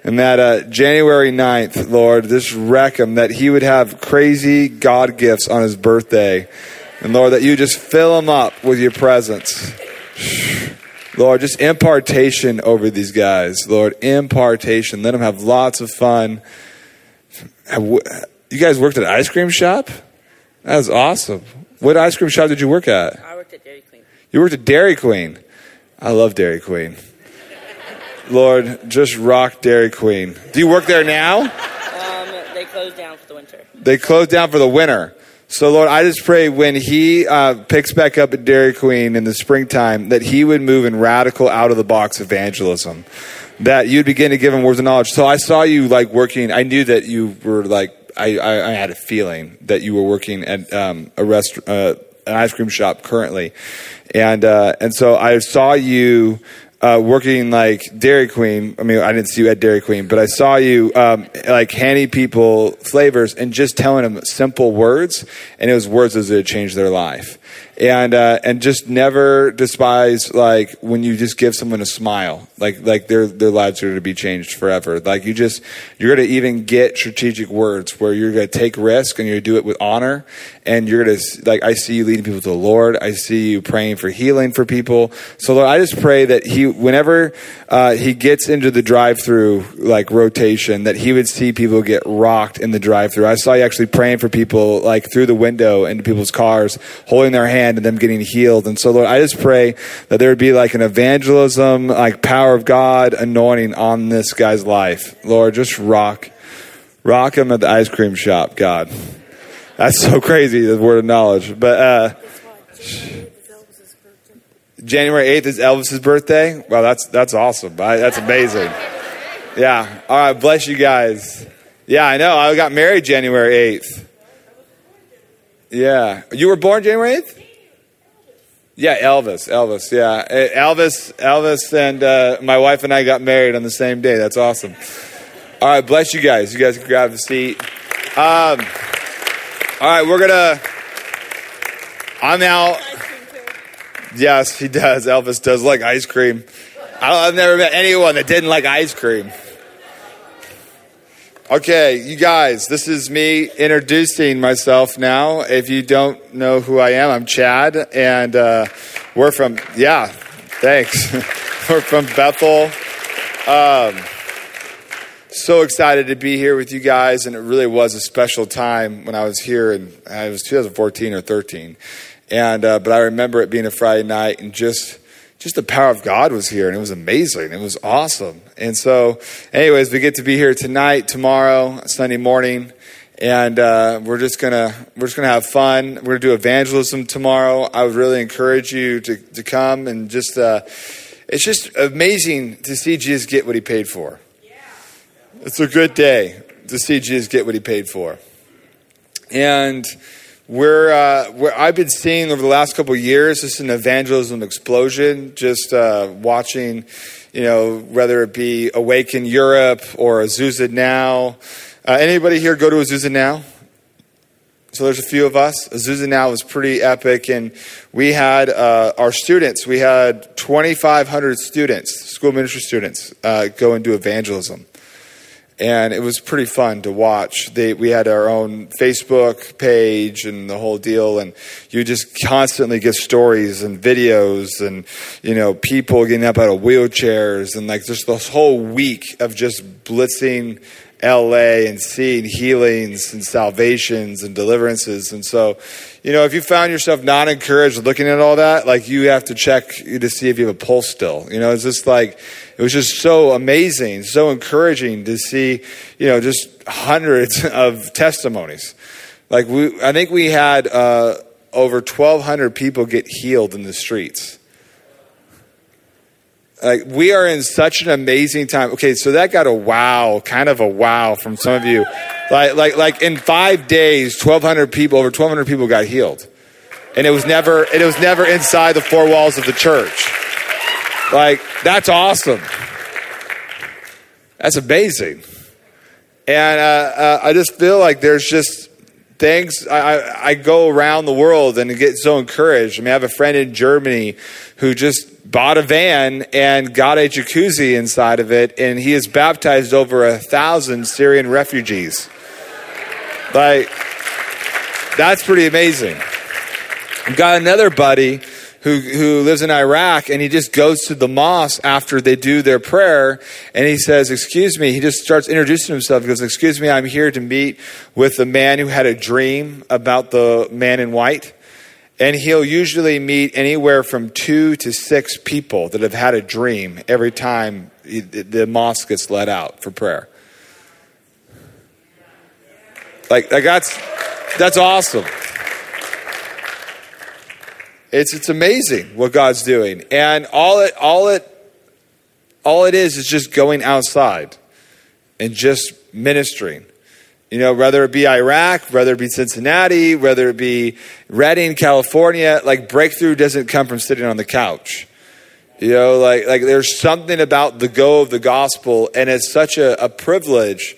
And that uh, January 9th, Lord, just wreck him, that he would have crazy God gifts on his birthday. And Lord, that you just fill him up with your presence. Lord, just impartation over these guys. Lord, impartation. Let them have lots of fun. You guys worked at an ice cream shop? That was awesome. What ice cream shop did you work at? I worked at Dairy Queen. You worked at Dairy Queen. I love Dairy Queen. Lord, just rock Dairy Queen. Do you work there now? Um, they closed down for the winter. They closed down for the winter. So, Lord, I just pray when he uh, picks back up at Dairy Queen in the springtime that he would move in radical out of the box evangelism. That you'd begin to give him words of knowledge. So I saw you like working. I knew that you were like. I, I, I had a feeling that you were working at um, a rest, uh, an ice cream shop currently, and uh, and so I saw you uh, working like Dairy Queen. I mean, I didn't see you at Dairy Queen, but I saw you um, like handing people flavors and just telling them simple words, and it was words that would change their life. And uh, and just never despise like when you just give someone a smile, like like their their lives are to be changed forever. Like you just you're going to even get strategic words where you're going to take risk and you're going to do it with honor, and you're going to like I see you leading people to the Lord. I see you praying for healing for people. So Lord, I just pray that he whenever uh, he gets into the drive-through like rotation, that he would see people get rocked in the drive-through. I saw you actually praying for people like through the window into people's cars, holding their hand and them getting healed. And so, Lord, I just pray that there would be like an evangelism, like power of God anointing on this guy's life. Lord, just rock, rock him at the ice cream shop, God. That's so crazy, the word of knowledge. But, uh, January 8th is Elvis's birthday. Wow, that's, that's awesome. That's amazing. Yeah. All right. Bless you guys. Yeah, I know. I got married January 8th. Yeah. You were born January 8th? Yeah, Elvis. Elvis. Yeah. Eh, Elvis, Elvis and uh, my wife and I got married on the same day. That's awesome. All right. Bless you guys. You guys can grab a seat. Um, all right. We're going to. I'm out. Yes, he does. Elvis does like ice cream. I have never met anyone that didn't like ice cream. Okay, you guys, this is me introducing myself now. If you don't know who I am, I'm Chad, and uh, we're from, yeah, thanks. we're from Bethel. Um, so excited to be here with you guys, and it really was a special time when I was here, and it was 2014 or 13. And uh, but I remember it being a Friday night, and just just the power of God was here, and it was amazing. It was awesome. And so, anyways, we get to be here tonight, tomorrow, Sunday morning, and uh, we're just gonna we're just gonna have fun. We're gonna do evangelism tomorrow. I would really encourage you to to come and just. Uh, it's just amazing to see Jesus get what he paid for. It's a good day to see Jesus get what he paid for. And we're, uh, we're, I've been seeing over the last couple years just an evangelism explosion, just uh, watching, you know, whether it be Awaken Europe or Azusa Now. Uh, anybody here go to Azusa Now? So there's a few of us. Azusa Now was pretty epic, and we had uh, our students. We had 2,500 students, school ministry students, uh, go and do evangelism and it was pretty fun to watch. They, we had our own Facebook page and the whole deal, and you just constantly get stories and videos, and you know people getting up out of wheelchairs, and like just this whole week of just blitzing LA and seeing healings and salvations and deliverances. And so, you know, if you found yourself not encouraged looking at all that, like you have to check to see if you have a pulse still. You know, it's just like, it was just so amazing, so encouraging to see, you know, just hundreds of testimonies. Like we, I think we had uh, over 1,200 people get healed in the streets. Like we are in such an amazing time. Okay, so that got a wow, kind of a wow from some of you. Like, like, like in five days, 1,200 people, over 1,200 people got healed, and it was never, it was never inside the four walls of the church. Like that's awesome. That's amazing. And uh, uh, I just feel like there's just things. I, I, I go around the world and get so encouraged. I mean, I have a friend in Germany who just bought a van and got a jacuzzi inside of it, and he has baptized over a thousand Syrian refugees. Like, that's pretty amazing. I've got another buddy who, who lives in Iraq and he just goes to the mosque after they do their prayer and he says, Excuse me. He just starts introducing himself. He goes, Excuse me, I'm here to meet with the man who had a dream about the man in white. And he'll usually meet anywhere from two to six people that have had a dream every time the mosque gets let out for prayer. Like, like that's, that's awesome. It's, it's amazing what God's doing. And all it, all it, all it is is just going outside and just ministering. You know, whether it be Iraq, whether it be Cincinnati, whether it be Redding, California, like breakthrough doesn't come from sitting on the couch. You know, like like there's something about the go of the gospel, and it's such a, a privilege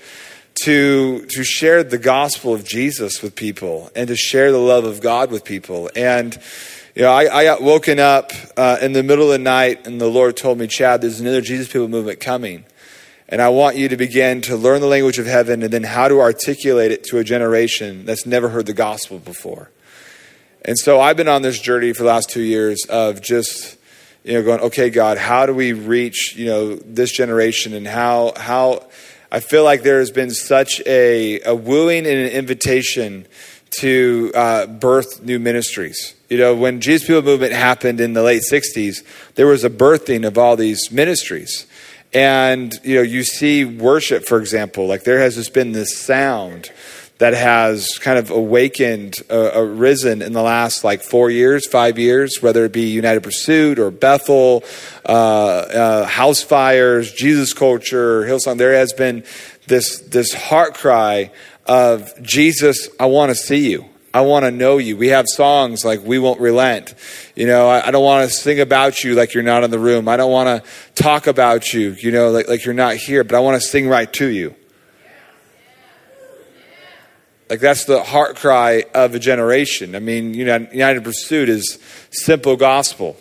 to to share the gospel of Jesus with people and to share the love of God with people. And You know, I, I got woken up uh, in the middle of the night, and the Lord told me, Chad, there's another Jesus People movement coming. And I want you to begin to learn the language of heaven and then how to articulate it to a generation that's never heard the gospel before. And so I've been on this journey for the last two years of just, you know, going, okay, God, how do we reach, you know, this generation and how, how, I feel like there has been such a, a wooing and an invitation to uh, birth new ministries. You know, when Jesus People Movement happened in the late 60s, there was a birthing of all these ministries. And, you know, you see worship, for example, like there has just been this sound that has kind of awakened, uh, arisen in the last like four years, five years, whether it be United Pursuit or Bethel, uh, uh, Housefires, Jesus Culture, Hillsong. There has been this this heart cry of Jesus, I want to see you. I want to know you. We have songs like We Won't Relent. You know, I, I don't want to sing about you like you're not in the room. I don't want to talk about you, you know, like, like you're not here, but I want to sing right to you. Like that's the heart cry of a generation. I mean, you know, United Pursuit is simple gospel.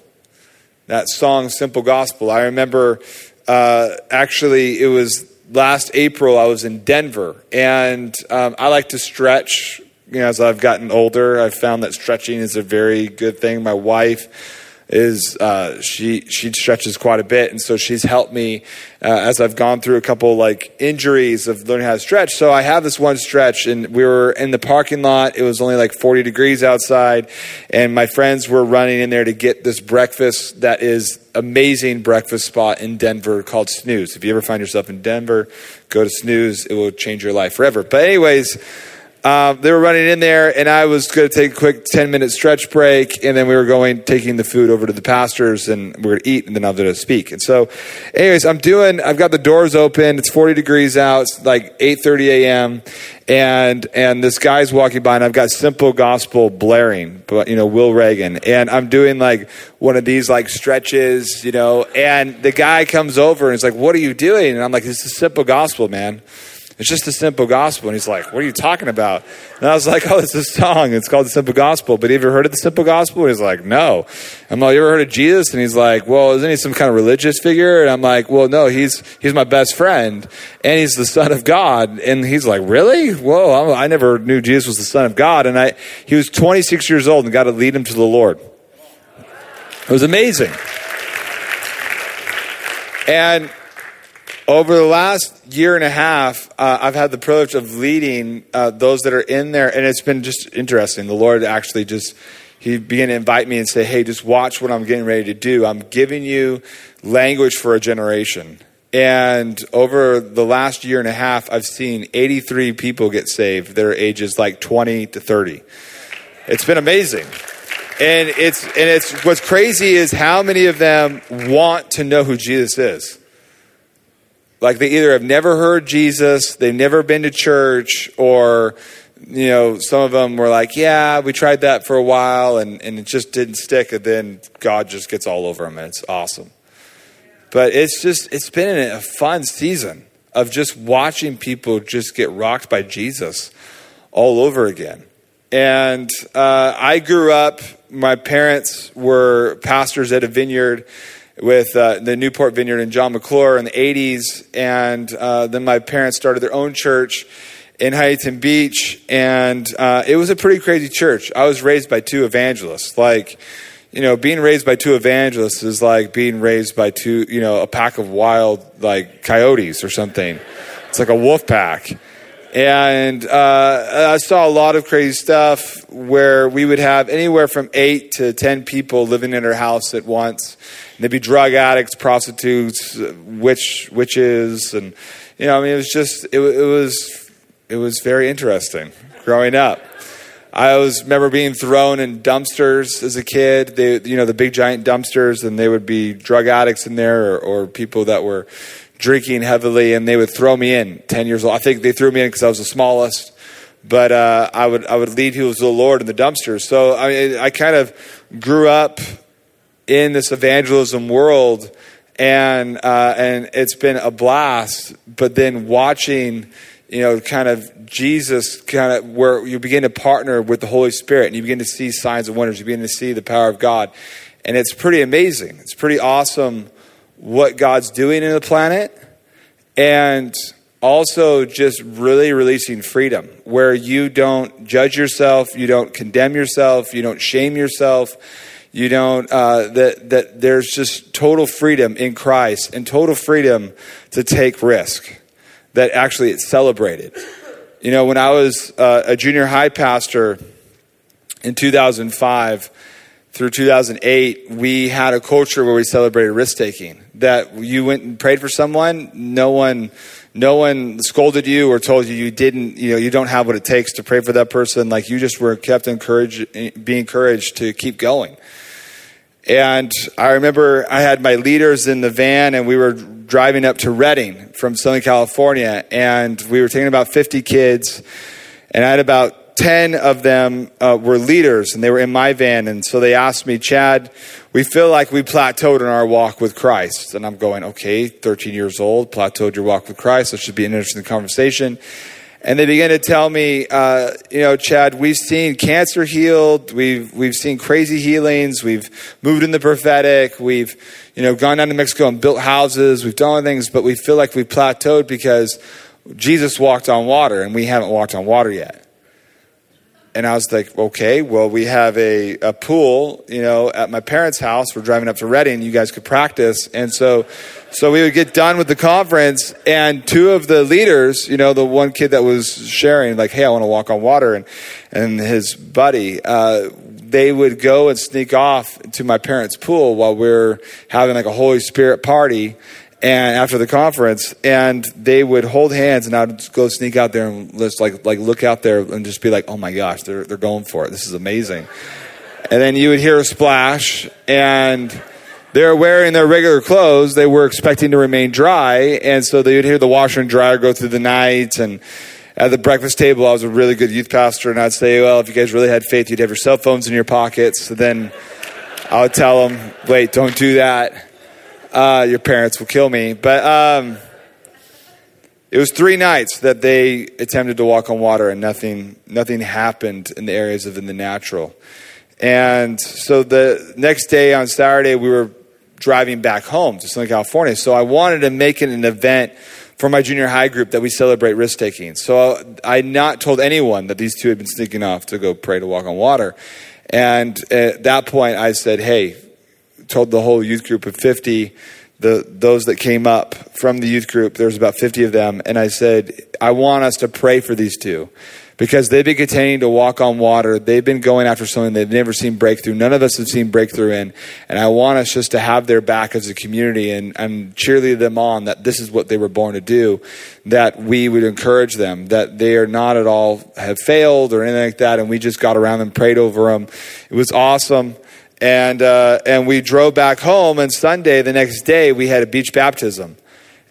That song, Simple Gospel. I remember uh, actually it was last April. I was in Denver, and um, I like to stretch. You know, as I've gotten older, I've found that stretching is a very good thing. My wife is uh, she she stretches quite a bit, and so she's helped me uh, as I've gone through a couple like injuries of learning how to stretch. So I have this one stretch, and we were in the parking lot. It was only like 40 degrees outside, and my friends were running in there to get this breakfast that is amazing breakfast spot in Denver called Snooze. If you ever find yourself in Denver, go to Snooze. It will change your life forever. But anyways. Um, they were running in there, and I was going to take a quick 10 minute stretch break, and then we were going, taking the food over to the pastors, and we are going to eat, and then I was going to speak. And so, anyways, I'm doing, I've got the doors open, it's 40 degrees out, it's like 8.30 a.m., and and this guy's walking by, and I've got simple gospel blaring, but you know, Will Reagan, and I'm doing like one of these like stretches, you know, and the guy comes over and he's like, what are you doing? And I'm like, this is simple gospel, man. It's just a simple gospel. And he's like, What are you talking about? And I was like, Oh, it's a song. It's called the simple gospel. But have you ever heard of the simple gospel? And he's like, No. I'm like, You ever heard of Jesus? And he's like, Well, isn't he some kind of religious figure? And I'm like, Well, no, he's he's my best friend and he's the son of God. And he's like, Really? Whoa, I never knew Jesus was the son of God. And I he was 26 years old and got to lead him to the Lord. It was amazing. And over the last year and a half, uh, I've had the privilege of leading uh, those that are in there, and it's been just interesting. The Lord actually just He began to invite me and say, "Hey, just watch what I'm getting ready to do. I'm giving you language for a generation." And over the last year and a half, I've seen 83 people get saved. Their ages like 20 to 30. It's been amazing. And it's and it's what's crazy is how many of them want to know who Jesus is. Like they either have never heard Jesus, they've never been to church, or you know, some of them were like, "Yeah, we tried that for a while, and and it just didn't stick." And then God just gets all over them, and it's awesome. But it's just it's been a fun season of just watching people just get rocked by Jesus all over again. And uh, I grew up. My parents were pastors at a vineyard with uh, the Newport Vineyard and John McClure in the 80s. And uh, then my parents started their own church in Huntington Beach. And uh, it was a pretty crazy church. I was raised by two evangelists. Like, you know, being raised by two evangelists is like being raised by two, you know, a pack of wild, like, coyotes or something. It's like a wolf pack. And uh, I saw a lot of crazy stuff where we would have anywhere from eight to ten people living in our house at once. They'd be drug addicts, prostitutes, witch, witches, and you know, I mean, it was just it, it was it was very interesting growing up. I always remember being thrown in dumpsters as a kid. They, you know, the big giant dumpsters, and they would be drug addicts in there or, or people that were drinking heavily, and they would throw me in. Ten years old, I think they threw me in because I was the smallest. But uh, I would I would lead people to the Lord in the dumpsters. So I I kind of grew up in this evangelism world, and uh, and it's been a blast. But then watching, you know, kind of Jesus, kind of where you begin to partner with the Holy Spirit and you begin to see signs and wonders. You begin to see the power of God. And it's pretty amazing. It's pretty awesome what God's doing in the planet. And also just really releasing freedom where you don't judge yourself, you don't condemn yourself, you don't shame yourself. You don't, uh, that, that there's just total freedom in Christ and total freedom to take risk that actually it's celebrated. You know, when I was uh, a junior high pastor in 2005 through 2008, we had a culture where we celebrated risk taking. That you went and prayed for someone, no one, no one scolded you or told you you didn't, you know, you don't have what it takes to pray for that person. Like you just were kept encouraged, be encouraged to keep going. And I remember I had my leaders in the van and we were driving up to Redding from Southern California and we were taking about 50 kids and I had about 10 of them uh, were leaders and they were in my van and so they asked me, Chad, we feel like we plateaued in our walk with Christ. And I'm going, okay, 13 years old, plateaued your walk with Christ. That should be an interesting conversation. And they began to tell me, uh, you know, Chad, we've seen cancer healed, we've we've seen crazy healings, we've moved in the prophetic, we've you know gone down to Mexico and built houses, we've done things, but we feel like we've plateaued because Jesus walked on water and we haven't walked on water yet. And I was like, okay, well, we have a, a pool, you know, at my parents' house. We're driving up to Redding. You guys could practice. And so, so we would get done with the conference, and two of the leaders, you know, the one kid that was sharing, like, hey, I want to walk on water, and, and his buddy, uh, they would go and sneak off to my parents' pool while we we're having like a Holy Spirit party and after the conference, and they would hold hands, and I'd go sneak out there and just like like look out there and just be like, "Oh my gosh, they're they're going for it! This is amazing!" And then you would hear a splash, and they're wearing their regular clothes. They were expecting to remain dry, and so they would hear the washer and dryer go through the night. And at the breakfast table, I was a really good youth pastor, and I'd say, "Well, if you guys really had faith, you'd have your cell phones in your pockets." So then I would tell them, "Wait, don't do that." Uh, your parents will kill me. But um, it was three nights that they attempted to walk on water, and nothing nothing happened in the areas of in the natural. And so the next day on Saturday, we were driving back home to Southern California. So I wanted to make it an event for my junior high group that we celebrate risk taking. So I not told anyone that these two had been sneaking off to go pray to walk on water. And at that point, I said, "Hey, told the whole youth group of 50 the those that came up from the youth group there was about 50 of them and i said i want us to pray for these two. Because they've been continuing to walk on water they've been going after something they've never seen breakthrough none of us have seen breakthrough in and i want us just to have their back as a community and, and cheerlead them on that this is what they were born to do that we would encourage them that they are not at all have failed or anything like that and we just got around and prayed over them it was awesome and uh, and we drove back home. And Sunday, the next day, we had a beach baptism,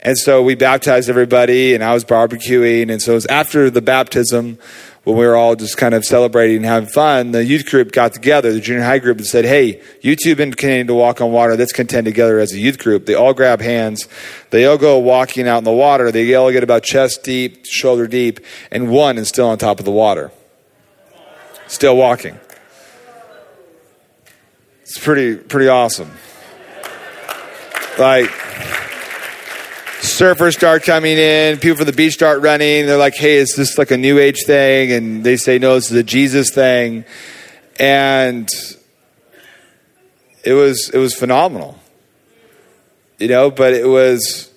and so we baptized everybody, and I was barbecuing, and so it was after the baptism. When we were all just kind of celebrating and having fun, the youth group got together, the junior high group, and said, Hey, you two have been continuing to walk on water. Let's contend together as a youth group. They all grab hands. They all go walking out in the water. They all get about chest deep, shoulder deep, and one is still on top of the water. Still walking. It's pretty pretty awesome. Like surfers start coming in, people from the beach start running. They're like, "Hey, is this like a new age thing?" And they say, "No, this is a Jesus thing." And it was it was phenomenal. You know, but it was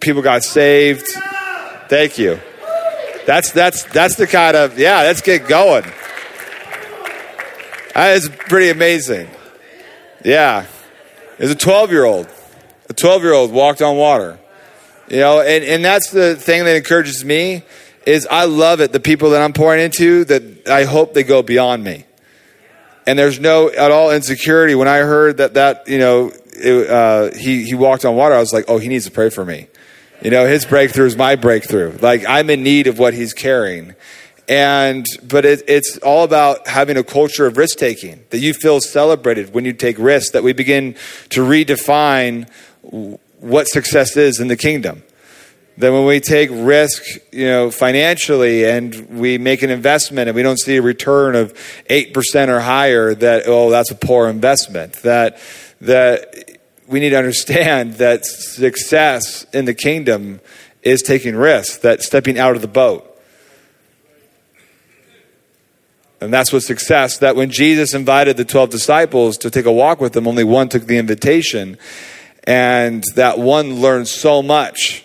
people got saved. Thank you. That's that's that's the kind of yeah. Let's get going. That is pretty amazing. Yeah. There's a 12 year old. A 12 year old walked on water. You know, and, and that's the thing that encourages me is I love it. The people that I'm pouring into that I hope they go beyond me. And there's no at all insecurity. When I heard that that, you know, it, uh, he, he walked on water, I was like, oh, he needs to pray for me. You know, his breakthrough is my breakthrough. Like I'm in need of what he's carrying and but it, it's all about having a culture of risk taking that you feel celebrated when you take risks that we begin to redefine what success is in the kingdom That when we take risk, you know, financially and we make an investment and we don't see a return of 8% or higher, that, oh, that's a poor investment. That, that we need to understand that success in the kingdom is taking risks, that stepping out of the boat. And that's what success, that when Jesus invited the 12 disciples to take a walk with him, only one took the invitation. And that one learned so much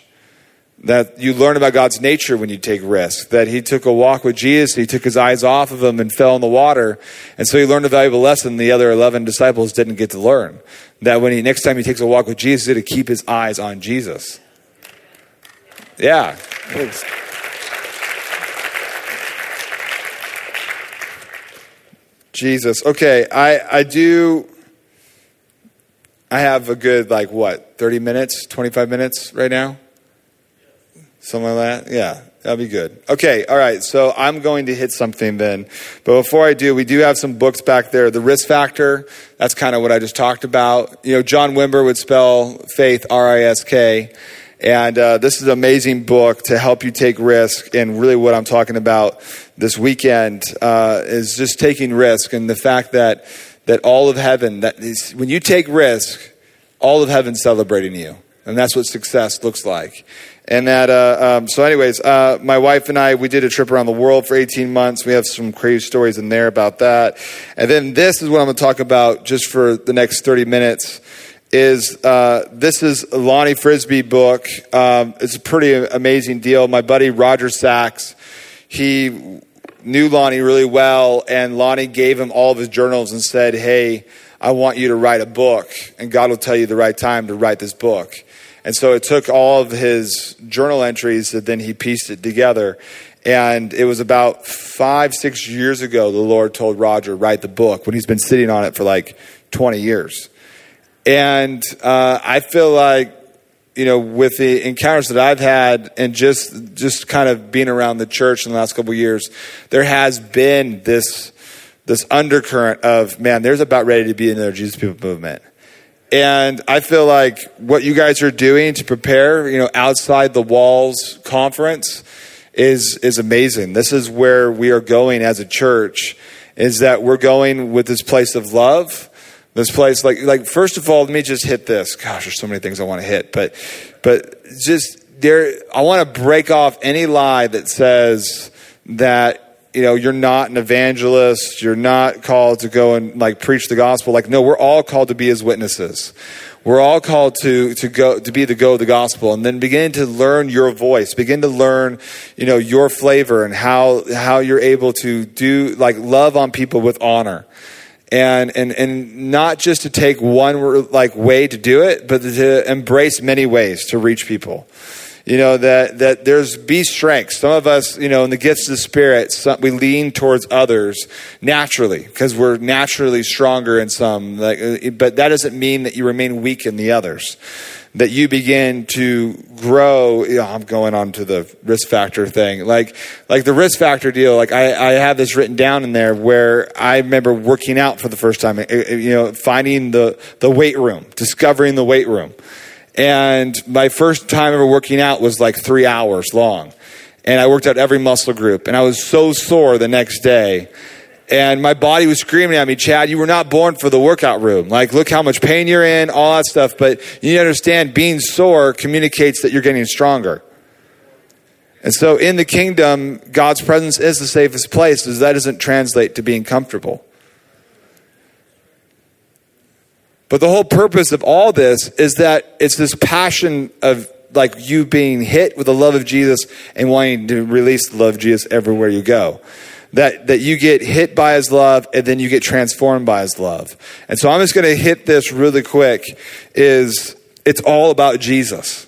that you learn about God's nature when you take risks. That he took a walk with Jesus, he took his eyes off of him and fell in the water. And so he learned a valuable lesson the other 11 disciples didn't get to learn. That when he, next time he takes a walk with Jesus, he's to keep his eyes on Jesus. Yeah. Jesus. Okay, I, I do. I have a good, like, what, 30 minutes, 25 minutes right now? Something like that? Yeah, that'd be good. Okay, all right, so I'm going to hit something then. But before I do, we do have some books back there. The Risk Factor, that's kind of what I just talked about. You know, John Wimber would spell faith R I S K. And uh, this is an amazing book to help you take risk. And really, what I'm talking about this weekend uh, is just taking risk and the fact that that all of heaven that is, when you take risk, all of heaven celebrating you, and that's what success looks like. And that, uh, um, so, anyways, uh, my wife and I, we did a trip around the world for 18 months. We have some crazy stories in there about that. And then this is what I'm going to talk about just for the next 30 minutes is uh, this is Lonnie Frisbee book. Um, it's a pretty amazing deal. My buddy Roger Sachs, he knew Lonnie really well, and Lonnie gave him all of his journals and said, Hey, I want you to write a book, and God will tell you the right time to write this book. And so it took all of his journal entries, and then he pieced it together. And it was about five, six years ago, the Lord told Roger, write the book, when he's been sitting on it for like 20 years. And uh, I feel like, you know, with the encounters that I've had and just just kind of being around the church in the last couple years, there has been this this undercurrent of man, there's about ready to be another Jesus People movement. And I feel like what you guys are doing to prepare, you know, outside the walls conference is is amazing. This is where we are going as a church is that we're going with this place of love this place like like first of all let me just hit this. Gosh there's so many things i want to hit but but just there i want to break off any lie that says that you know you're not an evangelist you're not called to go and like preach the gospel. Like no we're all called to be his witnesses. We're all called to to go to be the go of the gospel and then begin to learn your voice. Begin to learn you know your flavor and how how you're able to do like love on people with honor and and and not just to take one like way to do it, but to embrace many ways to reach people. You know that that there's be strengths. Some of us, you know, in the gifts of the Spirit, some, we lean towards others naturally because we're naturally stronger in some. Like, uh, but that doesn't mean that you remain weak in the others that you begin to grow. You know, I'm going on to the risk factor thing. Like, like the risk factor deal, like I, I have this written down in there where I remember working out for the first time, eh, eh, you know, finding the, the weight room, discovering the weight room. And my first time ever working out was like three hours long. And I worked out every muscle group. And I was so sore the next day and my body was screaming at me, Chad, you were not born for the workout room. Like, look how much pain you're in, all that stuff. But you need to understand being sore communicates that you're getting stronger. And so in the kingdom, God's presence is the safest place, because that doesn't translate to being comfortable. But the whole purpose of all this is that it's this passion of like you being hit with the love of Jesus and wanting to release the love of Jesus everywhere you go that, that you get hit by his love and then you get transformed by his love. And so I'm just going to hit this really quick is it's all about Jesus.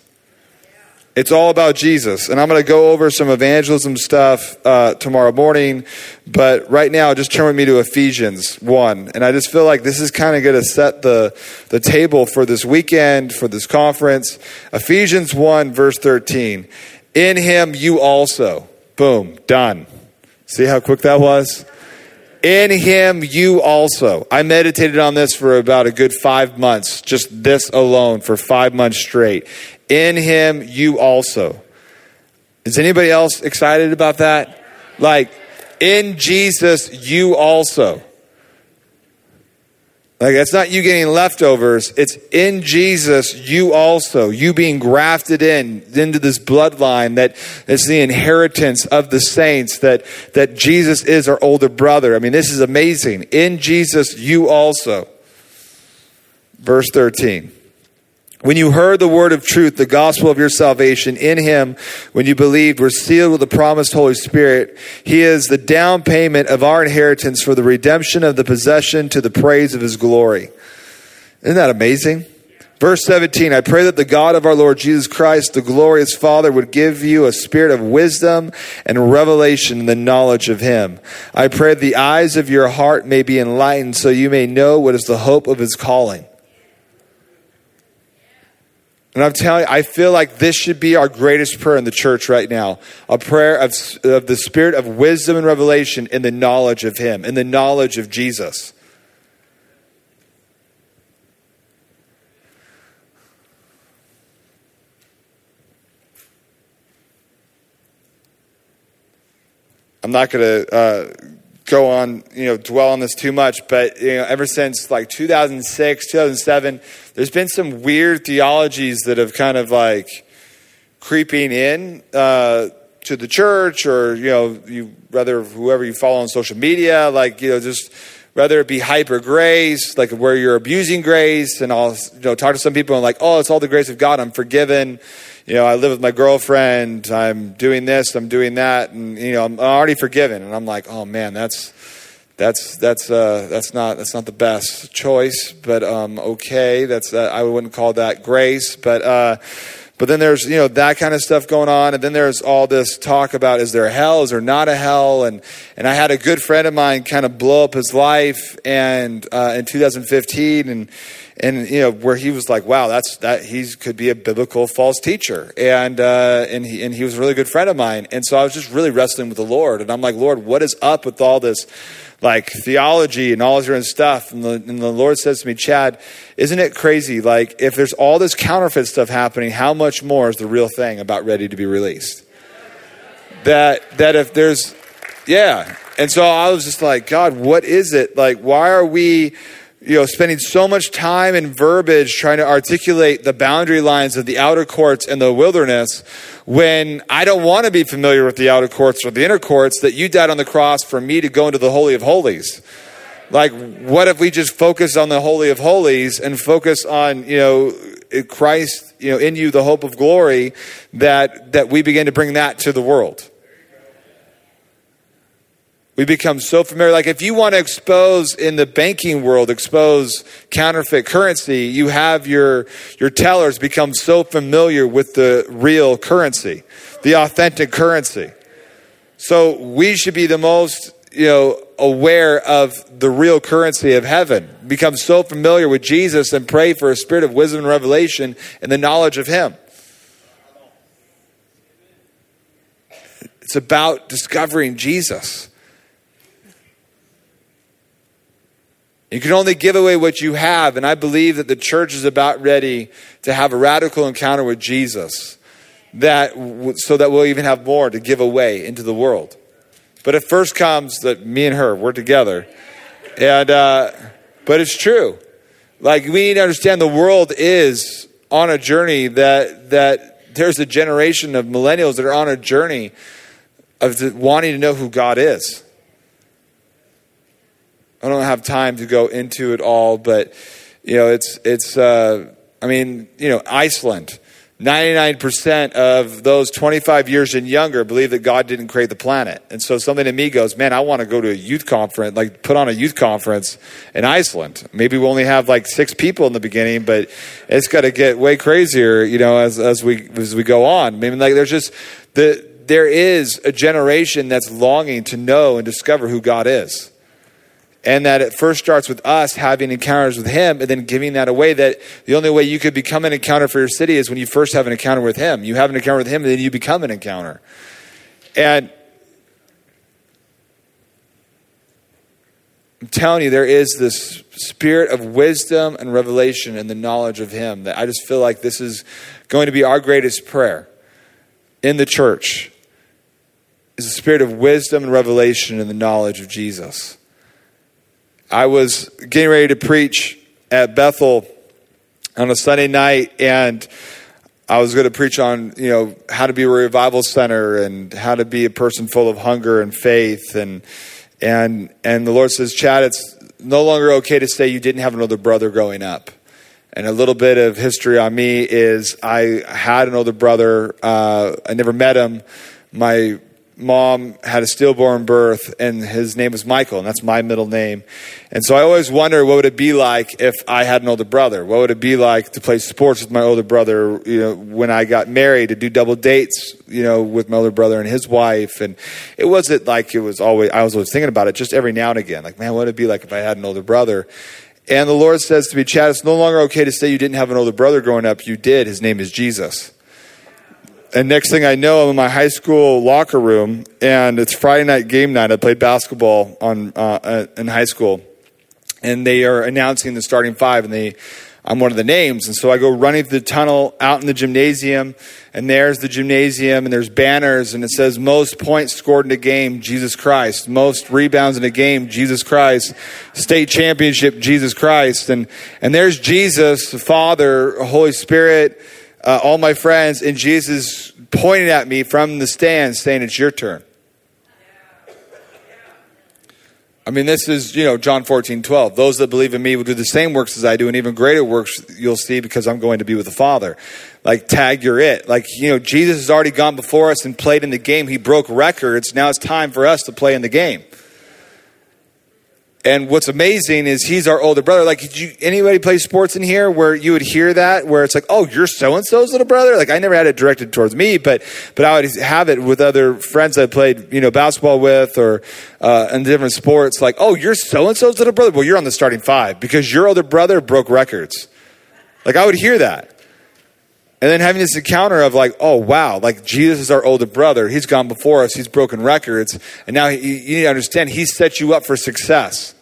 It's all about Jesus. And I'm going to go over some evangelism stuff uh, tomorrow morning. But right now, just turn with me to Ephesians 1. And I just feel like this is kind of going to set the, the table for this weekend, for this conference. Ephesians 1, verse 13. In him you also. Boom, done. See how quick that was? In him, you also. I meditated on this for about a good five months, just this alone for five months straight. In him, you also. Is anybody else excited about that? Like, in Jesus, you also. Like, it's not you getting leftovers. It's in Jesus, you also. You being grafted in, into this bloodline that is the inheritance of the saints, that, that Jesus is our older brother. I mean, this is amazing. In Jesus, you also. Verse 13. When you heard the word of truth, the gospel of your salvation, in him, when you believed, were sealed with the promised Holy Spirit. He is the down payment of our inheritance for the redemption of the possession to the praise of his glory. Isn't that amazing? Verse 17, I pray that the God of our Lord Jesus Christ, the glorious Father, would give you a spirit of wisdom and revelation in the knowledge of him. I pray the eyes of your heart may be enlightened so you may know what is the hope of his calling and I'm telling you, I feel like this should be our greatest prayer in the church right now a prayer of, of the spirit of wisdom and revelation in the knowledge of Him, in the knowledge of Jesus. I'm not going to uh, go on, you know, dwell on this too much, but you know, ever since like 2006, 2007, there's been some weird theologies that have kind of like creeping in uh, to the church, or you know, you rather whoever you follow on social media, like you know, just whether it be hyper grace, like where you're abusing grace, and I'll you know talk to some people and like, oh, it's all the grace of God, I'm forgiven. You know, I live with my girlfriend, I'm doing this, I'm doing that, and you know, I'm already forgiven. And I'm like, oh man, that's that's that's uh, that's not that's not the best choice, but um, okay, that's uh, I wouldn't call that grace, but. Uh, but then there's you know that kind of stuff going on, and then there's all this talk about is there hell, is there not a hell, and and I had a good friend of mine kind of blow up his life, and uh, in 2015, and and you know where he was like, wow, that's that he could be a biblical false teacher, and uh, and he and he was a really good friend of mine, and so I was just really wrestling with the Lord, and I'm like, Lord, what is up with all this? like theology and all this different stuff. And the, and the, Lord says to me, Chad, isn't it crazy? Like, if there's all this counterfeit stuff happening, how much more is the real thing about ready to be released? That, that if there's, yeah. And so I was just like, God, what is it? Like, why are we you know, spending so much time and verbiage trying to articulate the boundary lines of the outer courts and the wilderness when I don't want to be familiar with the outer courts or the inner courts that you died on the cross for me to go into the Holy of Holies. Like, what if we just focus on the Holy of Holies and focus on, you know, Christ, you know, in you, the hope of glory, that, that we begin to bring that to the world? We become so familiar. Like if you want to expose in the banking world, expose counterfeit currency, you have your, your tellers become so familiar with the real currency, the authentic currency. So we should be the most, you know, aware of the real currency of heaven. Become so familiar with Jesus and pray for a spirit of wisdom and revelation and the knowledge of Him. It's about discovering Jesus. You can only give away what you have, and I believe that the church is about ready to have a radical encounter with Jesus, that so that we'll even have more to give away into the world. But it first comes that me and her we're together, and uh, but it's true. Like we need to understand the world is on a journey that that there's a generation of millennials that are on a journey of wanting to know who God is I don't have time to go into it all, but you know, it's it's. Uh, I mean, you know, Iceland. 99% of those 25 years and younger believe that God didn't create the planet. And so something in me goes, man, I want to go to a youth conference, like put on a youth conference in Iceland. Maybe we only have like six people in the beginning, but it's got to get way crazier, you know, as, as we, as we go on. Mean, like there's just the, there is a generation that's longing to know and discover who God is and that it first starts with us having encounters with him and then giving that away that the only way you could become an encounter for your city is when you first have an encounter with him you have an encounter with him and then you become an encounter and i'm telling you there is this spirit of wisdom and revelation and the knowledge of him that i just feel like this is going to be our greatest prayer in the church is a spirit of wisdom and revelation and the knowledge of Jesus. I was getting ready to preach at Bethel on a Sunday night, and I was going to preach on, you know, how to be a revival center and how to be a person full of hunger and faith, and and and the Lord says, Chad, it's no longer okay to say you didn't have another brother growing up. And a little bit of history on me is I had an older brother. Uh, I never met him. My mom had a stillborn birth, and his name was Michael, and that's my middle name. And so I always wonder what would it be like if I had an older brother? What would it be like to play sports with my older brother? You know, when I got married, to do double dates, you know, with my older brother and his wife. And it wasn't like it was always. I was always thinking about it, just every now and again. Like, man, what would it be like if I had an older brother? And the Lord says to me, Chad, it's no longer okay to say you didn't have an older brother growing up. You did. His name is Jesus. And next thing I know, I'm in my high school locker room, and it's Friday night game night. I played basketball on uh, in high school, and they are announcing the starting five, and they, I'm one of the names, and so I go running through the tunnel out in the gymnasium, and there's the gymnasium, and there's banners, and it says most points scored in a game, Jesus Christ, most rebounds in a game, Jesus Christ, state championship, Jesus Christ, and and there's Jesus, the Father, Holy Spirit, uh, all my friends, and Jesus pointing at me from the stand, saying, "It's your turn." I mean, this is, you know, John 14, 12. Those that believe in me will do the same works as I do, and even greater works you'll see because I'm going to be with the Father. Like, tag, you're it. Like, you know, Jesus has already gone before us and played in the game. He broke records. Now it's time for us to play in the game. And what's amazing is he's our older brother. Like, did you anybody play sports in here where you would hear that, where it's like, oh, you're so and so's little brother? Like, I never had it directed towards me, but but I would have it with other friends I played, you know, basketball with or uh, in different sports. Like, oh, you're so and so's little brother. Well, you're on the starting five because your older brother broke records. Like, I would hear that. And then having this encounter of like, oh wow, like Jesus is our older brother. He's gone before us. He's broken records, and now he, you need to understand He set you up for success.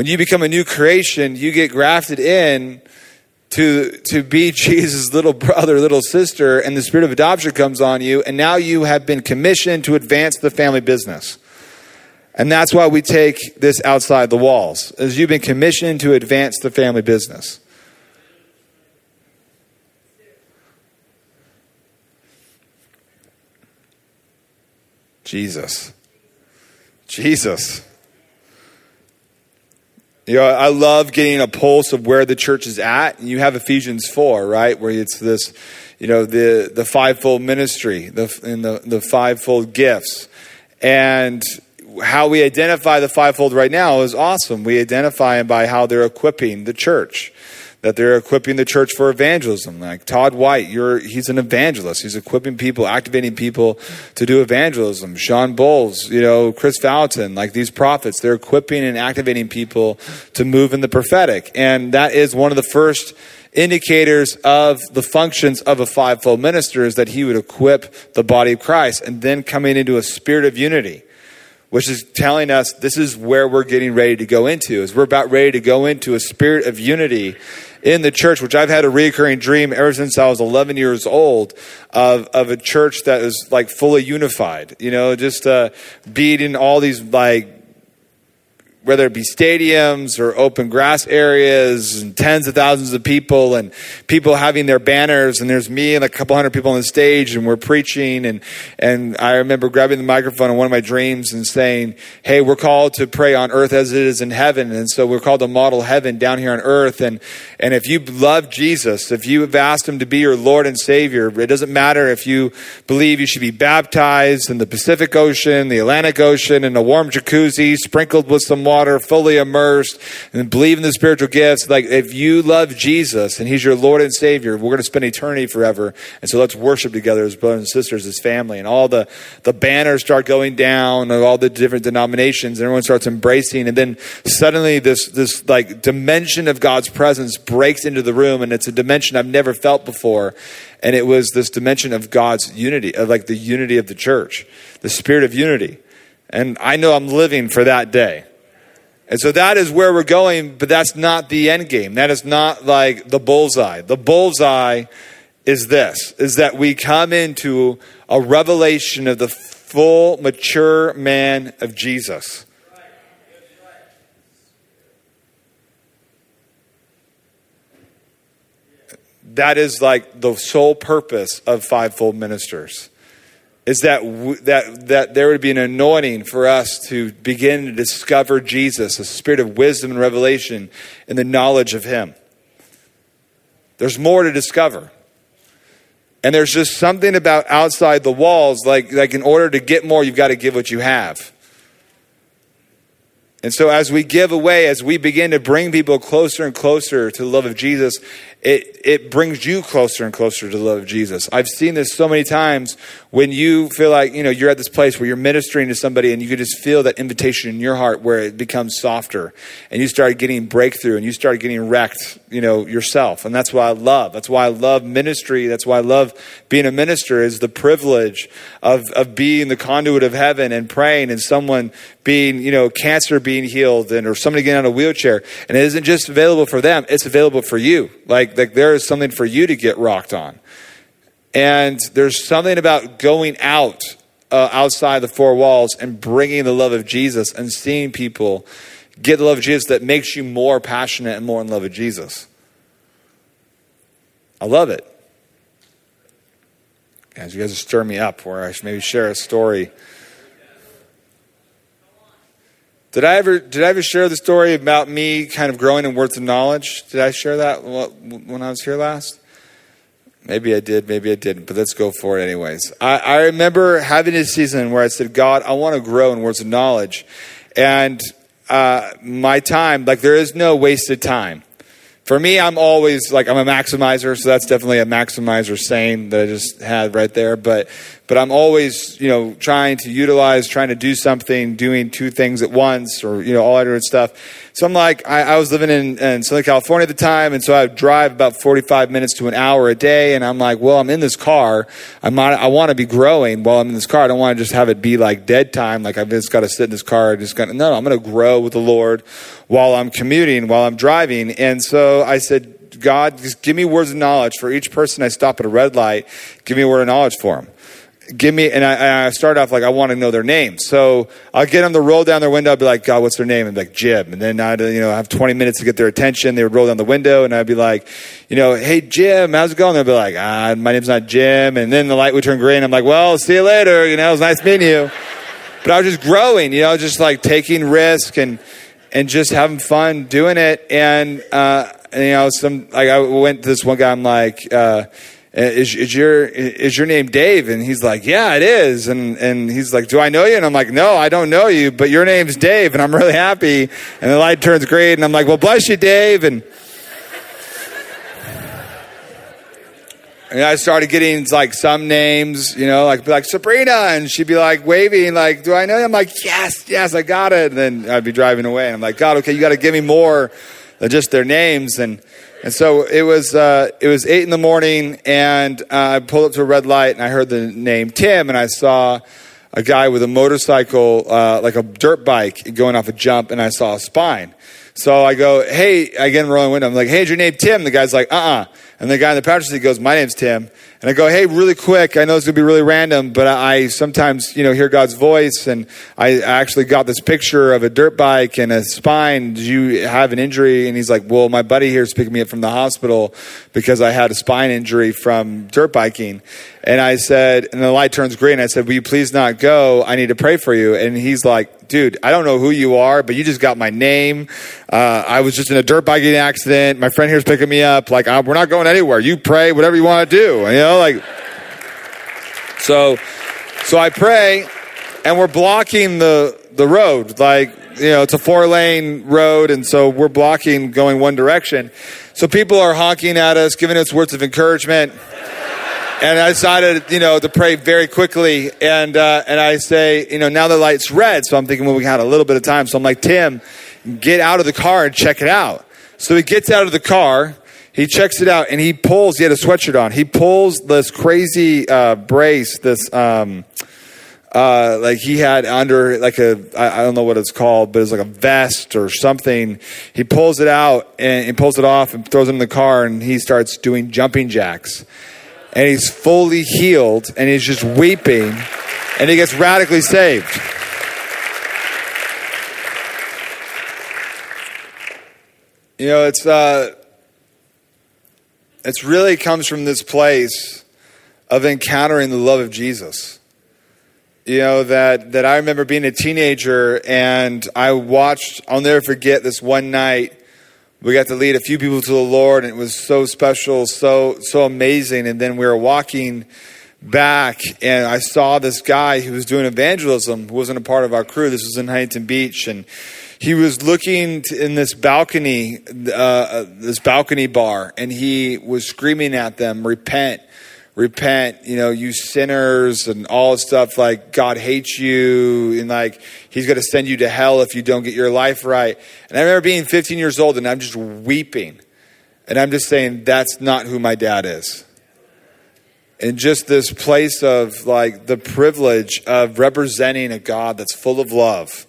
When you become a new creation, you get grafted in to to be Jesus' little brother, little sister, and the spirit of adoption comes on you, and now you have been commissioned to advance the family business. And that's why we take this outside the walls, as you've been commissioned to advance the family business. Jesus. Jesus. You know, I love getting a pulse of where the church is at. You have Ephesians 4, right? Where it's this, you know, the, the fivefold ministry, the, and the, the fivefold gifts. And how we identify the fivefold right now is awesome. We identify them by how they're equipping the church that they're equipping the church for evangelism. Like Todd White, you're, he's an evangelist. He's equipping people, activating people to do evangelism. Shawn Bolz, you know, Chris Fountain, like these prophets, they're equipping and activating people to move in the prophetic. And that is one of the first indicators of the functions of a fivefold minister is that he would equip the body of Christ and then coming into a spirit of unity which is telling us this is where we're getting ready to go into is we're about ready to go into a spirit of unity in the church, which I've had a recurring dream ever since I was 11 years old of, of a church that is like fully unified, you know, just uh, beating all these like whether it be stadiums or open grass areas and tens of thousands of people and people having their banners and there's me and a couple hundred people on the stage and we're preaching and and I remember grabbing the microphone in one of my dreams and saying, "Hey, we're called to pray on earth as it is in heaven." And so we're called to model heaven down here on earth and and if you love Jesus, if you have asked him to be your Lord and Savior, it doesn't matter if you believe you should be baptized in the Pacific Ocean, the Atlantic Ocean in a warm jacuzzi sprinkled with some water, fully immersed, and believe in the spiritual gifts. Like, if you love Jesus and He's your Lord and Savior, we're going to spend eternity forever. And so let's worship together as brothers and sisters, as family. And all the, the banners start going down of all the different denominations, and everyone starts embracing. And then suddenly, this, this like dimension of God's presence breaks into the room, and it's a dimension I've never felt before. And it was this dimension of God's unity, of like the unity of the church, the spirit of unity. And I know I'm living for that day. And so that is where we're going, but that's not the end game. That is not like the bullseye. The bullseye is this is that we come into a revelation of the full mature man of Jesus. That is like the sole purpose of fivefold ministers is that, w- that, that there would be an anointing for us to begin to discover Jesus, a spirit of wisdom and revelation in the knowledge of Him. There's more to discover. And there's just something about outside the walls, like, like in order to get more, you've got to give what you have. And so, as we give away, as we begin to bring people closer and closer to the love of Jesus, it, it brings you closer and closer to the love of Jesus. I've seen this so many times when you feel like, you know, you're at this place where you're ministering to somebody and you can just feel that invitation in your heart where it becomes softer and you start getting breakthrough and you start getting wrecked, you know, yourself. And that's why I love. That's why I love ministry. That's why I love being a minister is the privilege of, of being the conduit of heaven and praying and someone being, you know, cancer being healed and or somebody getting out of a wheelchair. And it isn't just available for them, it's available for you. Like, like there is something for you to get rocked on. And there's something about going out uh, outside the four walls and bringing the love of Jesus and seeing people get the love of Jesus that makes you more passionate and more in love with Jesus. I love it. Guys, you guys are stirring me up where I should maybe share a story. Did I ever did I ever share the story about me kind of growing in words of knowledge? Did I share that when I was here last? Maybe I did, maybe I didn't, but let's go for it anyways. I, I remember having a season where I said, God, I want to grow in words of knowledge. And uh, my time, like there is no wasted time. For me, I'm always like I'm a maximizer, so that's definitely a maximizer saying that I just had right there. But but I'm always you know trying to utilize, trying to do something, doing two things at once, or you know all that different stuff. So I'm like I, I was living in, in Southern California at the time, and so I would drive about 45 minutes to an hour a day, and I'm like, well, I'm in this car. I'm I want to be growing while I'm in this car. I don't want to just have it be like dead time, like I've just got to sit in this car. Just got no, no, I'm going to grow with the Lord while I'm commuting, while I'm driving, and so I said. God, just give me words of knowledge for each person I stop at a red light. Give me a word of knowledge for them give me, and I, I, start off like, I want to know their name. So I'll get them to roll down their window. I'll be like, God, what's their name? And like, Jim. And then I'd, you know, have 20 minutes to get their attention. They would roll down the window and I'd be like, you know, hey, Jim, how's it going? They'd be like, ah, my name's not Jim. And then the light would turn green. I'm like, well, see you later. You know, it was nice meeting you. But I was just growing, you know, just like taking risk and, and just having fun doing it. And, uh, and, you know, some, like I went to this one guy, I'm like, uh, Uh, is, is your is your name Dave? And he's like, yeah, it is. And and he's like, do I know you? And I'm like, no, I don't know you, but your name's Dave, and I'm really happy. And the light turns green, and I'm like, well, bless you, Dave. And and I started getting like some names, you know, like like Sabrina, and she'd be like waving, like, "Do I know you?" I'm like, "Yes, yes, I got it." And then I'd be driving away, and I'm like, "God, okay, you got to give me more than just their names." And and so it was uh, it was eight in the morning, and uh, I pulled up to a red light, and I heard the name Tim, and I saw a guy with a motorcycle, uh, like a dirt bike, going off a jump, and I saw a spine. So I go, hey, I get in the rolling window. I'm like, hey, is your name Tim? The guy's like, uh uh And the guy in the passenger seat goes, my name's Tim. And I go, hey, really quick. I know it's going to be really random, but I sometimes, you know, hear God's voice. And I actually got this picture of a dirt bike and a spine. Did you have an injury? And he's like, well, my buddy here is picking me up from the hospital because I had a spine injury from dirt biking. And I said, and the light turns green. I said, will you please not go? I need to pray for you. And he's like, dude, I don't know who you are, but you just got my name. Uh, I was just in a dirt biking accident. My friend here's picking me up. Like, we're not going anywhere. You pray, whatever you want to do. You know, like, so, so I pray and we're blocking the, the road. Like, you know, it's a four lane road. And so we're blocking going one direction. So people are honking at us, giving us words of encouragement and I decided, you know, to pray very quickly. And uh, and I say, you know, now the light's red, so I'm thinking, well, we had a little bit of time. So I'm like, Tim, get out of the car and check it out. So he gets out of the car, he checks it out, and he pulls. He had a sweatshirt on. He pulls this crazy uh, brace, this. Um, uh, like he had under like a I, I don't know what it's called, but it's like a vest or something. He pulls it out and he pulls it off and throws it in the car, and he starts doing jumping jacks and he's fully healed and he's just weeping and he gets radically saved. You know, it's uh, it's really comes from this place of encountering the love of Jesus. You know that that I remember being a teenager and I watched. I'll never forget this one night. We got to lead a few people to the Lord, and it was so special, so so amazing. And then we were walking back, and I saw this guy who was doing evangelism, who wasn't a part of our crew. This was in Huntington Beach, and he was looking in this balcony, uh, uh, this balcony bar, and he was screaming at them, "Repent, repent!" You know, you sinners, and all stuff like God hates you, and like He's going to send you to hell if you don't get your life right. And I remember being 15 years old, and I'm just weeping, and I'm just saying, "That's not who my dad is." And just this place of like the privilege of representing a God that's full of love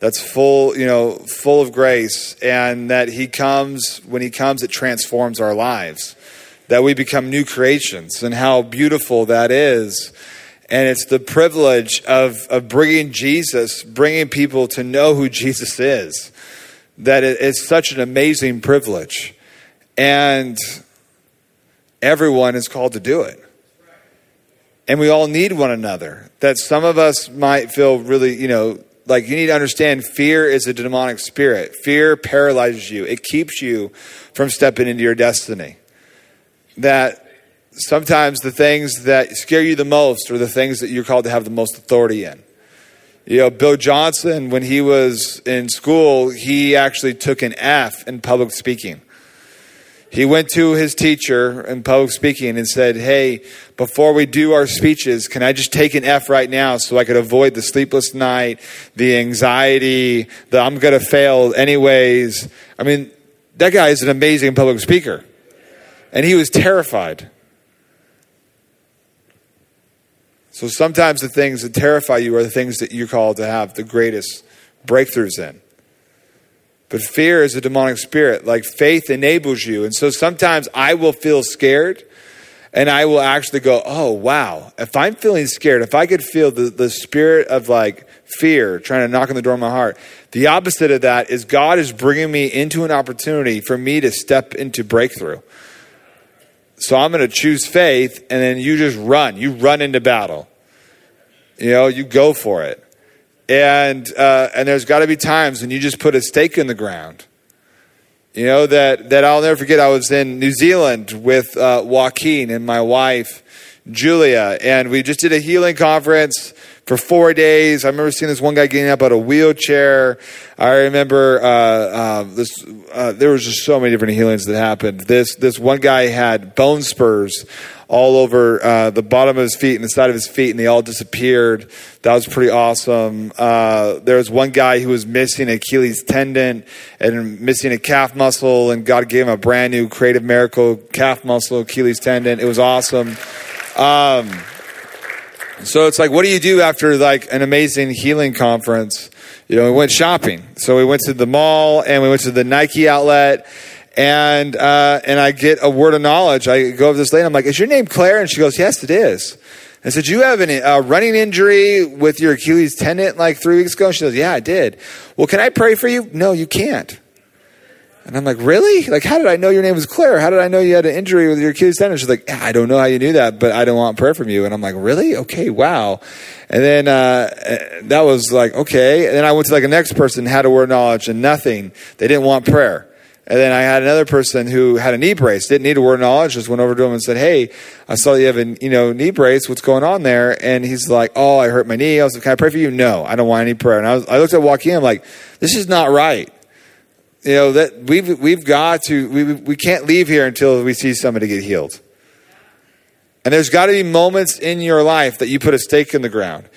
that's full, you know, full of grace, and that He comes, when He comes, it transforms our lives, that we become new creations, and how beautiful that is. And it's the privilege of, of bringing Jesus, bringing people to know who Jesus is, that it, it's such an amazing privilege. And everyone is called to do it. And we all need one another. That some of us might feel really, you know, like you need to understand fear is a demonic spirit. Fear paralyzes you, it keeps you from stepping into your destiny. That sometimes the things that scare you the most are the things that you're called to have the most authority in. You know, Bill Johnson, when he was in school, he actually took an F in public speaking. He went to his teacher in public speaking and said, Hey, before we do our speeches, can I just take an F right now so I could avoid the sleepless night, the anxiety, the I'm going to fail anyways? I mean, that guy is an amazing public speaker. And he was terrified. So sometimes the things that terrify you are the things that you're called to have the greatest breakthroughs in. But fear is a demonic spirit. Like faith enables you. And so sometimes I will feel scared and I will actually go, oh, wow. If I'm feeling scared, if I could feel the, the spirit of like fear trying to knock on the door of my heart, the opposite of that is God is bringing me into an opportunity for me to step into breakthrough. So I'm going to choose faith and then you just run. You run into battle. You know, you go for it and uh, and there's got to be times when you just put a stake in the ground. You know that that I'll never forget. I was in New Zealand with uh, Joaquin and my wife Julia, and we just did a healing conference for four days. I remember seeing this one guy getting up out of a wheelchair. I remember uh, uh, this. Uh, there was just so many different healings that happened. This this one guy had bone spurs all over uh, the bottom of his feet and the side of his feet, and they all disappeared. That was pretty awesome. Uh, there was one guy who was missing Achilles tendon and missing a calf muscle, and God gave him a brand new creative miracle calf muscle, Achilles tendon. It was awesome. Um, so it's like, what do you do after like an amazing healing conference? You know, we went shopping. So we went to the mall and we went to the Nike outlet and uh, and I get a word of knowledge. I go over this lady. And I'm like, "Is your name Claire?" And she goes, "Yes, it is." I said, "You have a uh, running injury with your Achilles tendon like three weeks ago?" And she goes, "Yeah, I did." Well, can I pray for you? No, you can't. And I'm like, really? Like, how did I know your name was Claire? How did I know you had an injury with your Achilles tendon? She's like, I don't know how you knew that, but I don't want prayer from you. And I'm like, really? Okay, wow. And then uh, that was like, okay. And then I went to like a next person, had a word of knowledge, and nothing. They didn't want prayer. And then I had another person who had a knee brace, didn't need a word of knowledge, just went over to him and said, "Hey, I saw you have a you know knee brace. What's going on there?" And he's like, "Oh, I hurt my knee." I was like, "Can I pray for you?" No, I don't want any prayer. And I, was, I looked at Joaquin. I'm like, "This is not right." You know that we've we've got to we we can't leave here until we see somebody get healed. And there's got to be moments in your life that you put a stake in the ground.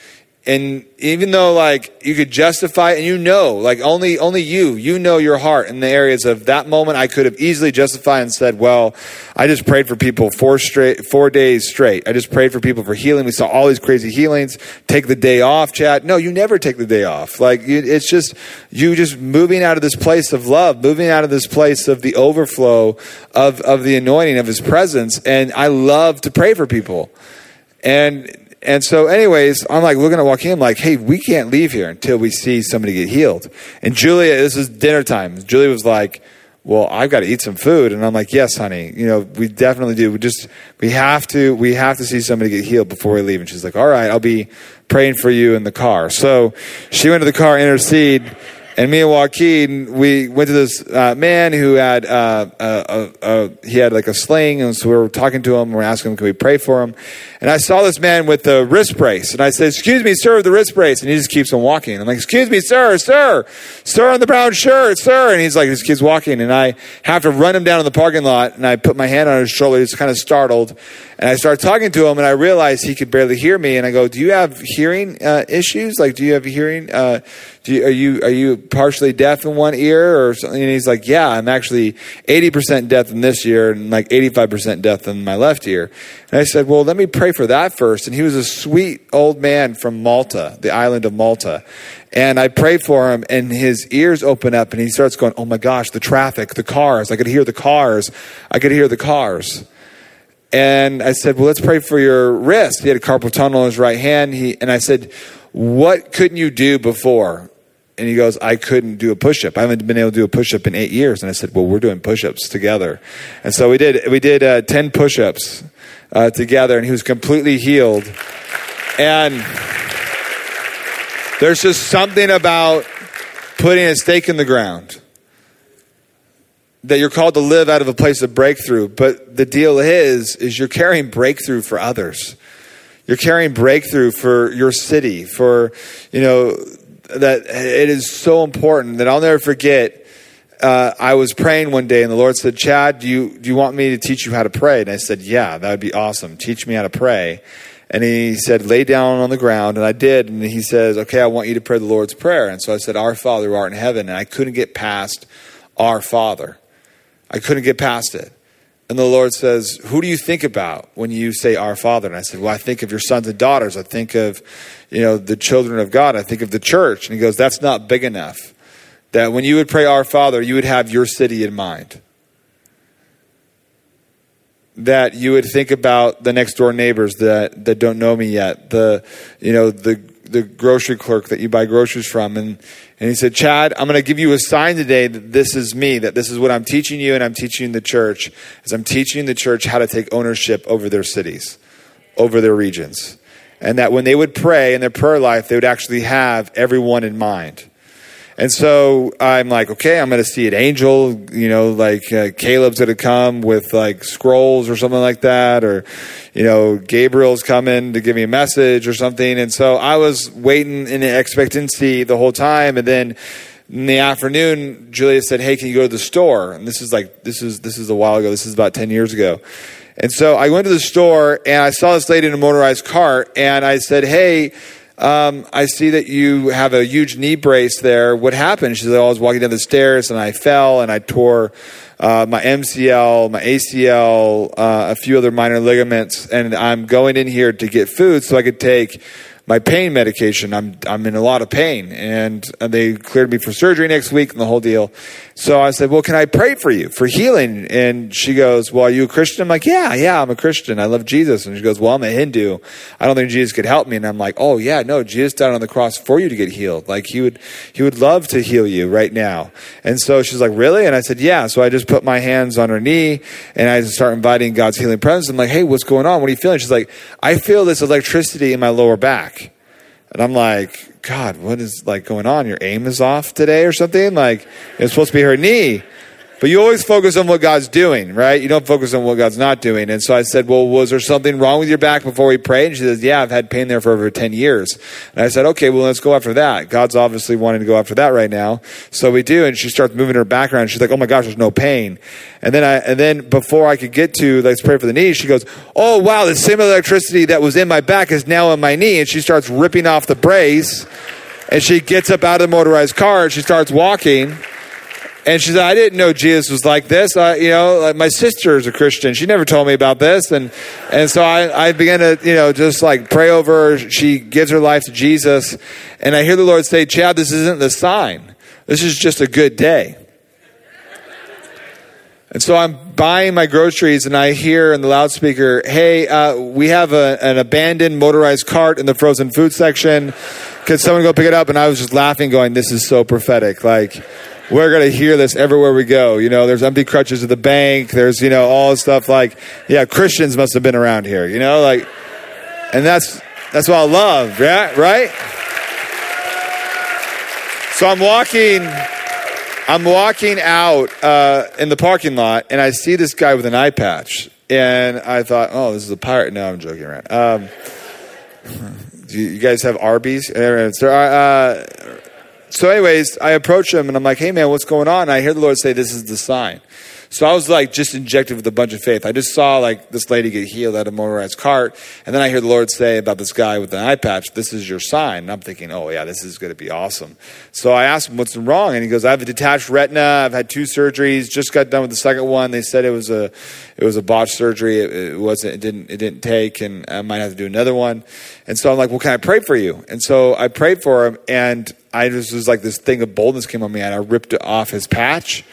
And even though like you could justify it and you know, like only only you, you know your heart in the areas of that moment I could have easily justified and said, Well, I just prayed for people four straight four days straight. I just prayed for people for healing. We saw all these crazy healings. Take the day off, Chad. No, you never take the day off. Like it's just you just moving out of this place of love, moving out of this place of the overflow of, of the anointing of his presence. And I love to pray for people. And and so, anyways, I'm like looking at Joaquin, like, hey, we can't leave here until we see somebody get healed. And Julia, this is dinner time. Julia was like, well, I've got to eat some food. And I'm like, yes, honey, you know, we definitely do. We just, we have to, we have to see somebody get healed before we leave. And she's like, all right, I'll be praying for you in the car. So she went to the car, intercede. And me and Joaquin, we went to this uh, man who had uh, a, a, a, he had like a sling, and so we were talking to him. We are asking him, "Can we pray for him?" And I saw this man with the wrist brace, and I said, "Excuse me, sir, the wrist brace." And he just keeps on walking. I'm like, "Excuse me, sir, sir, sir in the brown shirt, sir." And he's like, just keeps walking, and I have to run him down in the parking lot, and I put my hand on his shoulder. He's kind of startled, and I start talking to him, and I realize he could barely hear me. And I go, "Do you have hearing uh, issues? Like, do you have hearing?" Uh, you, are you are you partially deaf in one ear or something? And he's like, yeah, I'm actually 80% deaf in this ear and like 85% deaf in my left ear. And I said, well, let me pray for that first. And he was a sweet old man from Malta, the island of Malta. And I prayed for him, and his ears open up, and he starts going, "Oh my gosh, the traffic, the cars! I could hear the cars! I could hear the cars!" And I said, "Well, let's pray for your wrist." He had a carpal tunnel in his right hand. He and I said, "What couldn't you do before?" And he goes, I couldn't do a push up. I haven't been able to do a push up in eight years. And I said, Well, we're doing push ups together. And so we did, we did uh, 10 push ups uh, together, and he was completely healed. And there's just something about putting a stake in the ground that you're called to live out of a place of breakthrough. But the deal is, is you're carrying breakthrough for others. You're carrying breakthrough for your city, for, you know, that it is so important that I'll never forget. Uh, I was praying one day, and the Lord said, "Chad, do you do you want me to teach you how to pray?" And I said, "Yeah, that would be awesome. Teach me how to pray." And he said, "Lay down on the ground," and I did. And he says, "Okay, I want you to pray the Lord's prayer." And so I said, "Our Father who art in heaven," and I couldn't get past "Our Father." I couldn't get past it. And the Lord says, Who do you think about when you say our Father? And I said, Well, I think of your sons and daughters. I think of, you know, the children of God. I think of the church. And he goes, That's not big enough. That when you would pray our Father, you would have your city in mind. That you would think about the next door neighbors that, that don't know me yet. The you know, the the grocery clerk that you buy groceries from. And, and he said, Chad, I'm going to give you a sign today that this is me, that this is what I'm teaching you and I'm teaching the church, is I'm teaching the church how to take ownership over their cities, over their regions. And that when they would pray in their prayer life, they would actually have everyone in mind. And so I'm like, okay, I'm going to see an angel, you know, like uh, Caleb's going to come with like scrolls or something like that, or, you know, Gabriel's coming to give me a message or something. And so I was waiting in expectancy the whole time. And then in the afternoon, Julia said, hey, can you go to the store? And this is like, this is, this is a while ago. This is about 10 years ago. And so I went to the store and I saw this lady in a motorized cart and I said, hey, um, I see that you have a huge knee brace there. What happened? She said, I was walking down the stairs and I fell and I tore uh, my MCL, my ACL, uh, a few other minor ligaments, and I'm going in here to get food so I could take my pain medication. I'm I'm in a lot of pain, and they cleared me for surgery next week and the whole deal. So I said, "Well, can I pray for you for healing?" And she goes, "Well, are you a Christian?" I'm like, "Yeah, yeah, I'm a Christian. I love Jesus." And she goes, "Well, I'm a Hindu. I don't think Jesus could help me." And I'm like, "Oh yeah, no, Jesus died on the cross for you to get healed. Like he would he would love to heal you right now." And so she's like, "Really?" And I said, "Yeah." So I just put my hands on her knee and I start inviting God's healing presence. I'm like, "Hey, what's going on? What are you feeling?" She's like, "I feel this electricity in my lower back." And I'm like, God, what is like going on? Your aim is off today or something? Like, it's supposed to be her knee. But you always focus on what God's doing, right? You don't focus on what God's not doing. And so I said, Well, was there something wrong with your back before we prayed? And she says, Yeah, I've had pain there for over 10 years. And I said, Okay, well, let's go after that. God's obviously wanting to go after that right now. So we do. And she starts moving her back around. She's like, Oh my gosh, there's no pain. And then I, and then before I could get to let's pray for the knee, she goes, Oh wow, the same electricity that was in my back is now in my knee. And she starts ripping off the brace. And she gets up out of the motorized car and she starts walking. And she said, I didn't know Jesus was like this. I, you know, like my sister is a Christian. She never told me about this. And, and so I, I began to, you know, just like pray over her. She gives her life to Jesus. And I hear the Lord say, Chad, this isn't the sign. This is just a good day. And so I'm buying my groceries and I hear in the loudspeaker, hey, uh, we have a, an abandoned motorized cart in the frozen food section. Could someone go pick it up? And I was just laughing, going, this is so prophetic. Like, we're going to hear this everywhere we go. You know, there's empty crutches at the bank. There's, you know, all stuff like, yeah, Christians must have been around here, you know, like, and that's, that's what I love, yeah, right? So I'm walking, I'm walking out uh, in the parking lot, and I see this guy with an eye patch, and I thought, oh, this is a pirate. No, I'm joking around. Um, do you guys have Arby's? Uh, so, anyways, I approach him and I'm like, hey, man, what's going on? And I hear the Lord say, this is the sign. So I was like just injected with a bunch of faith. I just saw like this lady get healed at a motorized cart. And then I hear the Lord say about this guy with an eye patch, this is your sign. And I'm thinking, oh yeah, this is going to be awesome. So I asked him what's wrong. And he goes, I have a detached retina. I've had two surgeries. Just got done with the second one. They said it was a, it was a botched surgery. It, it wasn't, it didn't, it didn't take and I might have to do another one. And so I'm like, well, can I pray for you? And so I prayed for him and I just was like this thing of boldness came on me and I ripped it off his patch.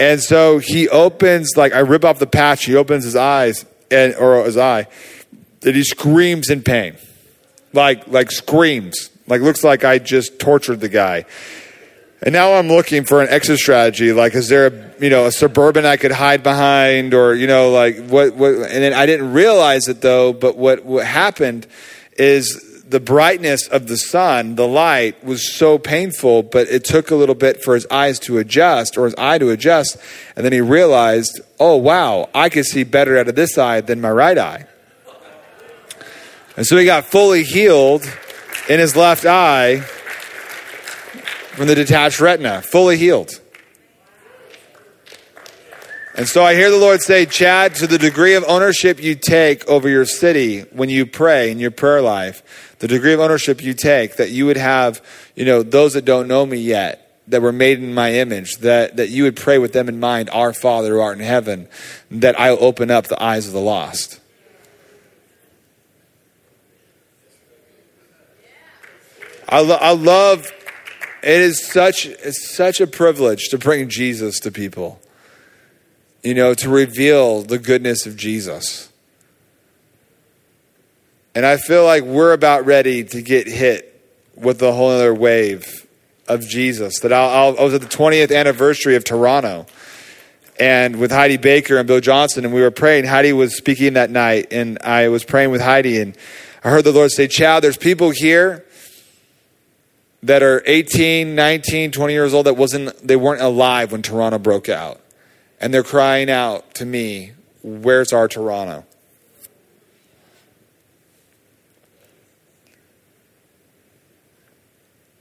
And so he opens, like I rip off the patch, he opens his eyes and or his eye, and he screams in pain. Like like screams. Like looks like I just tortured the guy. And now I'm looking for an exit strategy. Like, is there a you know a suburban I could hide behind, or you know like what what? And then I didn't realize it though. But what what happened is the brightness of the sun, the light, was so painful, but it took a little bit for his eyes to adjust or his eye to adjust. And then he realized, oh, wow, I can see better out of this eye than my right eye. And so he got fully healed in his left eye from the detached retina, fully healed. And so I hear the Lord say, Chad, to the degree of ownership you take over your city when you pray in your prayer life, the degree of ownership you take, that you would have, you know, those that don't know me yet, that were made in my image, that, that you would pray with them in mind, Our Father who art in heaven, that I'll open up the eyes of the lost. I, lo- I love, it is such, it's such a privilege to bring Jesus to people you know, to reveal the goodness of Jesus. And I feel like we're about ready to get hit with a whole other wave of Jesus. That I'll, I'll, i was at the 20th anniversary of Toronto and with Heidi Baker and Bill Johnson, and we were praying. Heidi was speaking that night, and I was praying with Heidi, and I heard the Lord say, Chad, there's people here that are 18, 19, 20 years old that wasn't they weren't alive when Toronto broke out and they're crying out to me, Where's our Toronto?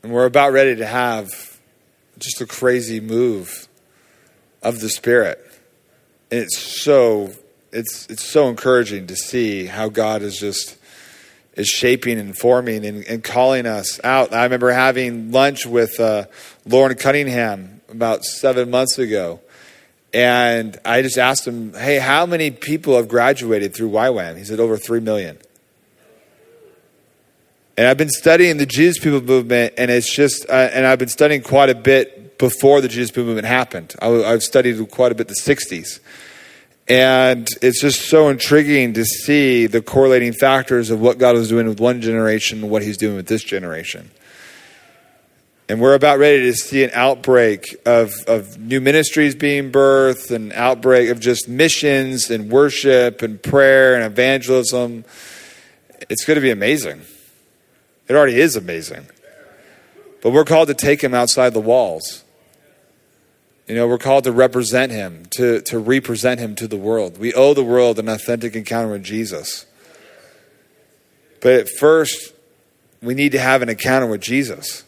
And we're about ready to have just a crazy move of the Spirit. And it's so it's it's so encouraging to see how God is just is shaping and forming and, and calling us out. I remember having lunch with uh, Loren Cunningham about seven months ago, and I just asked him, hey, how many people have graduated through YWAM? He said, over 3 million. And I've been studying the Jesus People movement, and it's just, uh, and I've been studying quite a bit before the Jesus People movement happened. I, have studied quite a bit the 60s. And it's just so intriguing to see the correlating factors of what God was doing with one generation and what He's doing with this generation. And we're about ready to see an outbreak of, of new ministries being birthed, an outbreak of just missions and worship and prayer and evangelism. It's going to be amazing. It already is amazing. But we're called to take him outside the walls. You know, we're called to represent him, to, to represent him to the world. We owe the world an authentic encounter with Jesus. But at first, we need to have an encounter with Jesus.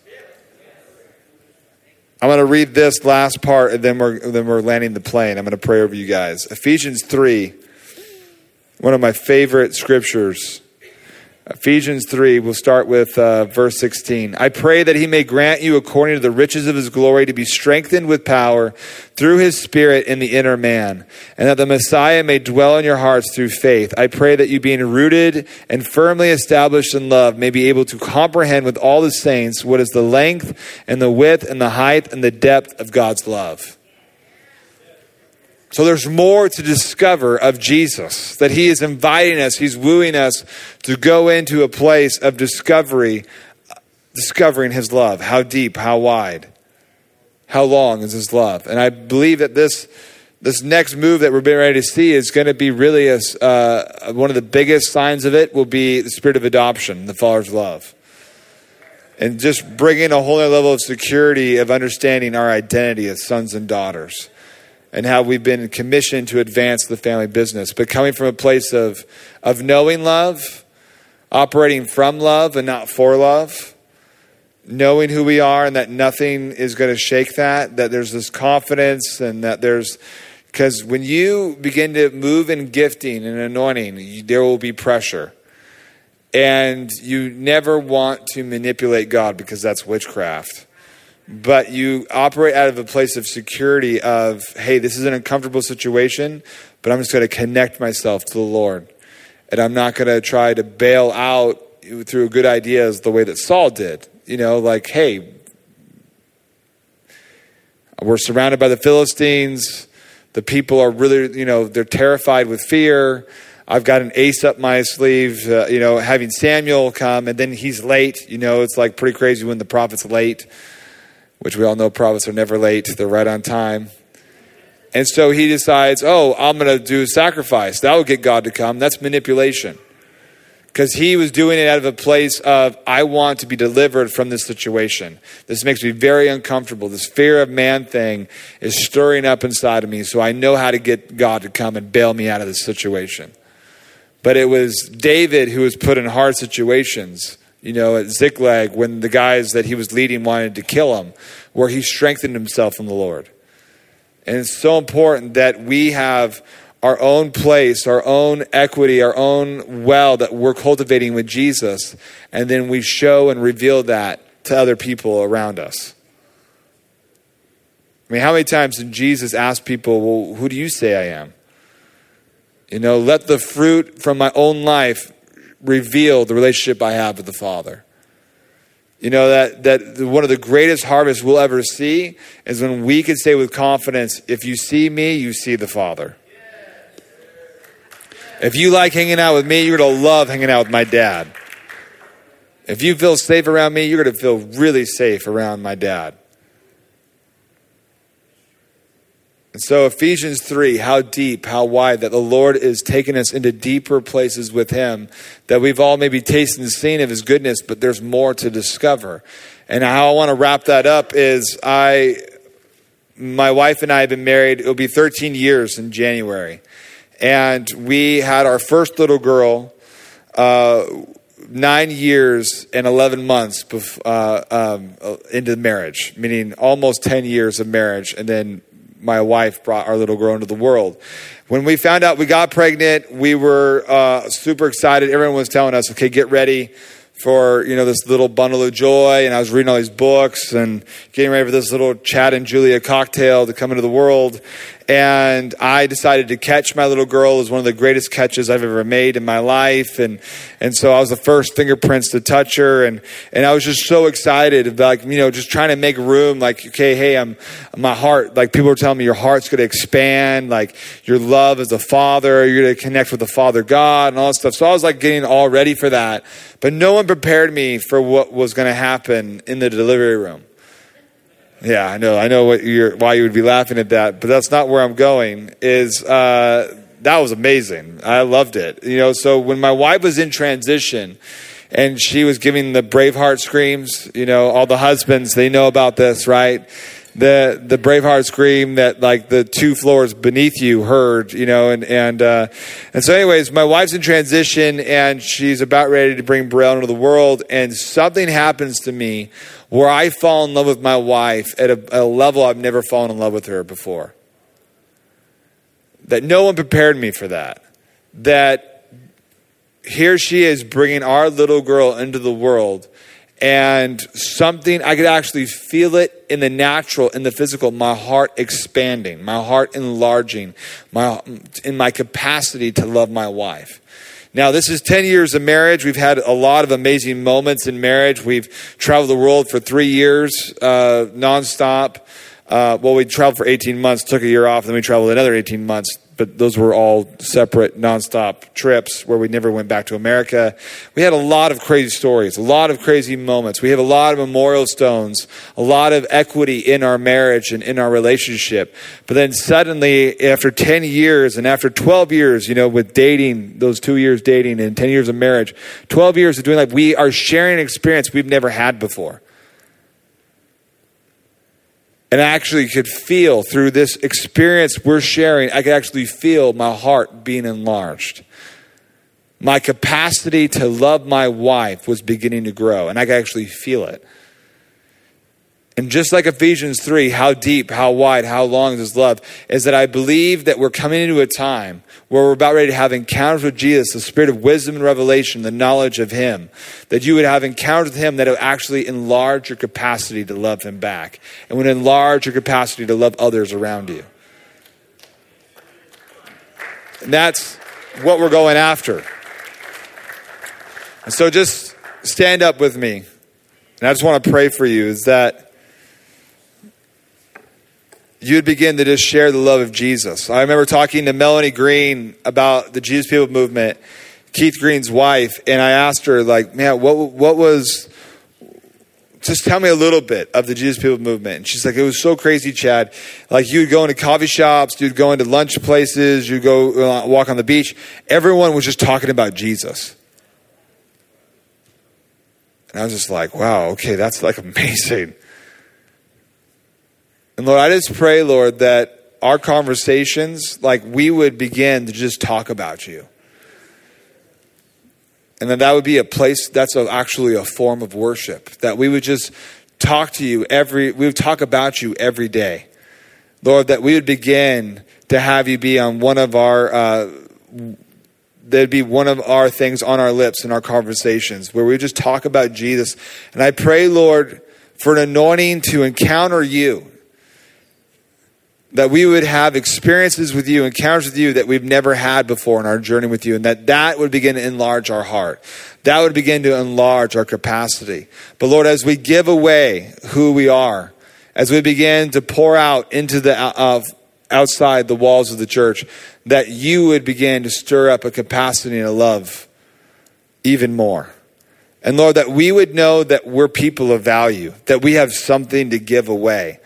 I'm going to read this last part and then we're, then we're landing the plane. I'm going to pray over you guys. Ephesians 3, one of my favorite scriptures. Ephesians 3, we'll start with uh, verse 16. I pray that he may grant you, according to the riches of his glory, to be strengthened with power through his Spirit in the inner man, and that the Messiah may dwell in your hearts through faith. I pray that you, being rooted and firmly established in love, may be able to comprehend with all the saints what is the length and the width and the height and the depth of God's love. So there's more to discover of Jesus, that he is inviting us, he's wooing us to go into a place of discovery, discovering his love. How deep, how wide, how long is his love? And I believe that this this next move that we're getting ready to see is going to be really a, uh, one of the biggest signs of it will be the spirit of adoption, the Father's love. And just bringing a whole other level of security of understanding our identity as sons and daughters and how we've been commissioned to advance the family business. But coming from a place of, of knowing love, operating from love and not for love, knowing who we are and that nothing is going to shake that, that there's this confidence and that there's, because when you begin to move in gifting and anointing, you, there will be pressure. And you never want to manipulate God because that's witchcraft but you operate out of a place of security of hey this is an uncomfortable situation but i'm just going to connect myself to the lord. And i'm not going to try to bail out through good ideas the way that saul did. You know like hey we're surrounded by the philistines. The people are really you know they're terrified with fear. I've got an ace up my sleeve, uh, you know, having Samuel come and then he's late. You know, it's like pretty crazy when the prophet's late which we all know prophets are never late, they're right on time. And so he decides, oh, I'm going to do sacrifice. That will get God to come. That's manipulation. Because he was doing it out of a place of, I want to be delivered from this situation. This makes me very uncomfortable. This fear of man thing is stirring up inside of me. So I know how to get God to come and bail me out of this situation. But it was David who was put in hard situations you know, at Ziklag when the guys that he was leading wanted to kill him, where he strengthened himself in the Lord. And it's so important that we have our own place, our own equity, our own well that we're cultivating with Jesus, and then we show and reveal that to other people around us. I mean, how many times did Jesus ask people, Well, who do you say I am? You know, let the fruit from my own life reveal the relationship I have with the Father. You know, that, that one of the greatest harvests we'll ever see is when we can say with confidence, if you see me, you see the Father. If you like hanging out with me, you're going to love hanging out with my dad. If you feel safe around me, you're going to feel really safe around my dad. And so, Ephesians 3, how deep, how wide, that the Lord is taking us into deeper places with Him, that we've all maybe tasted and seen of His goodness, but there's more to discover. And how I want to wrap that up is I, my wife and I have been married, it'll be 13 years in January. And we had our first little girl uh, nine years and 11 months bef- uh, um, into marriage, meaning almost 10 years of marriage, and then my wife brought our little girl into the world. When we found out we got pregnant, we were uh, super excited. Everyone was telling us, okay, get ready for you know this little bundle of joy and i was reading all these books and getting ready for this little chad and julia cocktail to come into the world and I decided to catch my little girl. It was one of the greatest catches I've ever made in my life, and and so I was the first fingerprints to touch her, and and I was just so excited about like you know just trying to make room. Like okay, hey, I'm my heart. Like people were telling me your heart's going to expand. Like your love as a father, you're going to connect with the Father God and all that stuff. So I was like getting all ready for that, but no one prepared me for what was going to happen in the delivery room. Yeah, I know. I know what you're, why you would be laughing at that, but that's not where I'm going. Is uh, that was amazing. I loved it. You know, so when my wife was in transition, and she was giving the Braveheart screams, you know, all the husbands they know about this, right? The the Braveheart scream that like the two floors beneath you heard, you know, and and uh, and so, anyways, my wife's in transition and she's about ready to bring Braille into the world, and something happens to me where I fall in love with my wife at a, a level I've never fallen in love with her before. That no one prepared me for that. That here she is bringing our little girl into the world and something I could actually feel it in the natural, in the physical, my heart expanding, my heart enlarging, my in my capacity to love my wife. Now, this is 10 years of marriage. We've had a lot of amazing moments in marriage. We've traveled the world for three years, uh, nonstop. Uh, well, we traveled for 18 months, took a year off, then we traveled another 18 months but those were all separate, nonstop trips where we never went back to America. We had a lot of crazy stories, a lot of crazy moments. We have a lot of memorial stones, a lot of equity in our marriage and in our relationship. But then suddenly, after 10 years and after 12 years, you know, with dating, those two years dating and 10 years of marriage, 12 years of doing life, we are sharing an experience we've never had before. And I actually could feel through this experience we're sharing, I could actually feel my heart being enlarged. My capacity to love my wife was beginning to grow, and I could actually feel it. And just like Ephesians 3, how deep, how wide, how long is this love, is that I believe that we're coming into a time where we're about ready to have encounters with Jesus, the spirit of wisdom and revelation, the knowledge of Him. That you would have encounters with Him that will actually enlarge your capacity to love Him back and would enlarge your capacity to love others around you. And that's what we're going after. And so just stand up with me. And I just want to pray for you is that you would begin to just share the love of Jesus. I remember talking to Melanie Green about the Jesus People movement, Keith Green's wife, and I asked her, like, man, what what was just tell me a little bit of the Jesus People movement. And she's like, it was so crazy, Chad. Like you'd go into coffee shops, you'd go into lunch places, you'd go uh, walk on the beach. Everyone was just talking about Jesus. And I was just like, wow, okay, that's like amazing. And Lord, I just pray, Lord, that our conversations, like we would begin to just talk about you. And then that would be a place that's a, actually a form of worship. That we would just talk to you every, we would talk about you every day. Lord, that we would begin to have you be on one of our, uh, there'd be one of our things on our lips in our conversations where we just talk about Jesus. And I pray, Lord, for an anointing to encounter you that we would have experiences with you, encounters with you that we've never had before in our journey with you, and that that would begin to enlarge our heart. That would begin to enlarge our capacity. But Lord, as we give away who we are, as we begin to pour out into the uh, outside the walls of the church, that you would begin to stir up a capacity and a love even more. And Lord, that we would know that we're people of value, that we have something to give away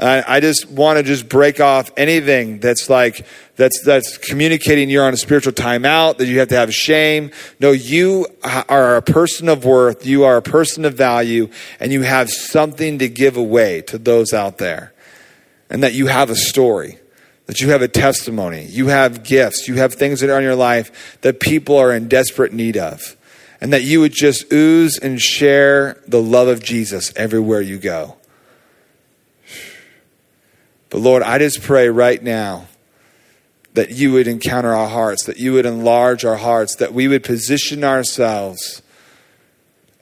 I just want to just break off anything that's like that's that's communicating you're on a spiritual timeout that you have to have shame. No, you are a person of worth. You are a person of value, and you have something to give away to those out there, and that you have a story. That you have a testimony, you have gifts, you have things that are in your life that people are in desperate need of, and that you would just ooze and share the love of Jesus everywhere you go. But Lord, I just pray right now that you would encounter our hearts, that you would enlarge our hearts, that we would position ourselves,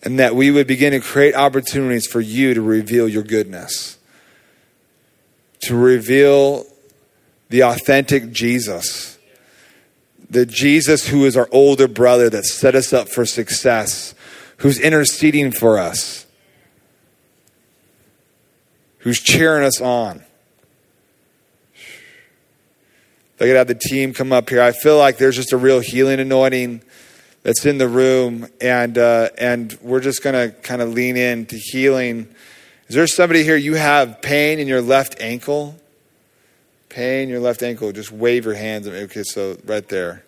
and that we would begin to create opportunities for you to reveal your goodness, to reveal the authentic Jesus, the Jesus who is our older brother that set us up for success, who's interceding for us, who's cheering us on. I could have the team come up here, I feel like there's just a real healing anointing that's in the room, and uh, and we're just gonna kind of lean in to healing. Is there somebody here? You have pain in your left ankle. Pain in your left ankle. Just wave your hands. Okay, so right there.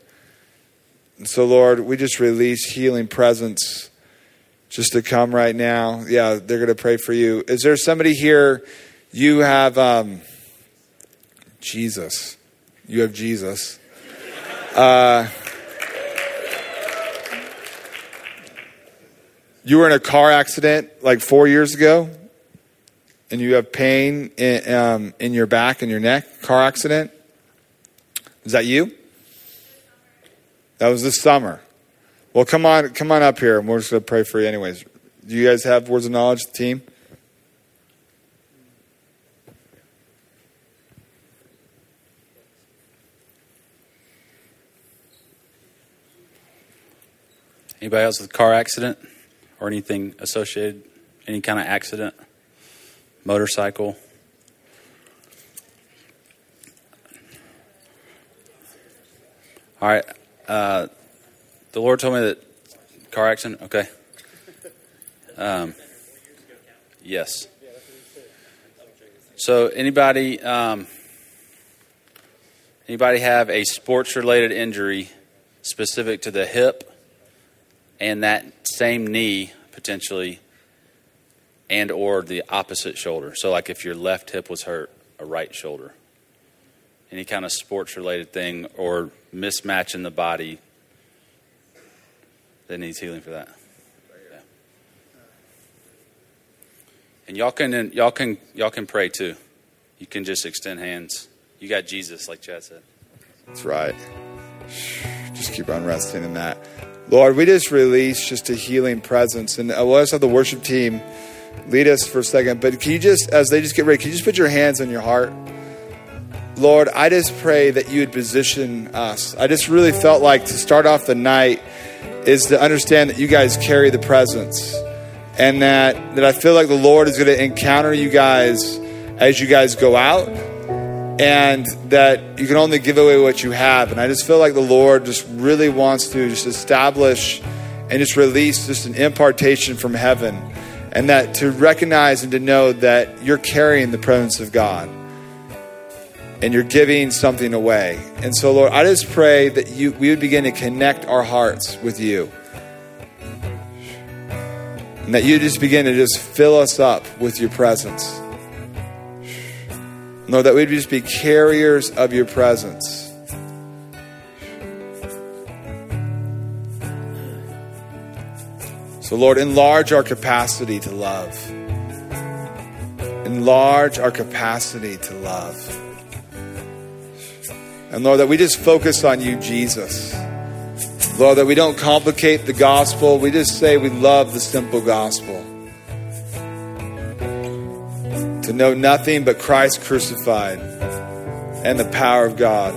And so, Lord, we just release healing presence just to come right now. Yeah, they're to pray for you. Is there somebody here? You have um, Jesus. You have Jesus. Uh, you were in a car accident like four years ago, and you have pain in, um, in your back and your neck. Car accident. Is that you? That was this summer. Well, come on, come on up here, and we're just to pray for you, anyways. Do you guys have words of knowledge, team? Anybody else with a car accident or anything associated? Any kind of accident? Motorcycle? All right. Uh, the Lord told me that car accident. Okay. Um, yes. So, anybody um, anybody have a sports related injury specific to the hip and that same knee potentially, and or the opposite shoulder? So, like if your left hip was hurt, a right shoulder. Any kind of sports related thing or mismatch in the body that needs healing for that. Yeah. And y'all can y'all can y'all can pray too. You can just extend hands. You got Jesus, like Chad said. That's right. Just keep on resting in that. Lord, we just release just a healing presence. And uh, just have the worship team lead us for a second. But can you just, as they just get ready, can you just put your hands on your heart? Lord, I just pray that you would position us. I just really felt like to start off the night is to understand that you guys carry the presence. And that, that I feel like the Lord is going to encounter you guys as you guys go out and that you can only give away what you have. And I just feel like the Lord just really wants to just establish and just release just an impartation from heaven. And that to recognize and to know that you're carrying the presence of God and you're giving something away. And so, Lord, I just pray that you, we would begin to connect our hearts with you. And that you just begin to just fill us up with your presence. Lord, that we'd just be carriers of your presence. So, Lord, enlarge our capacity to love. Enlarge our capacity to love. And Lord, that we just focus on you, Jesus. Lord, that we don't complicate the gospel. We just say we love the simple gospel. To know nothing but Christ crucified and the power of God.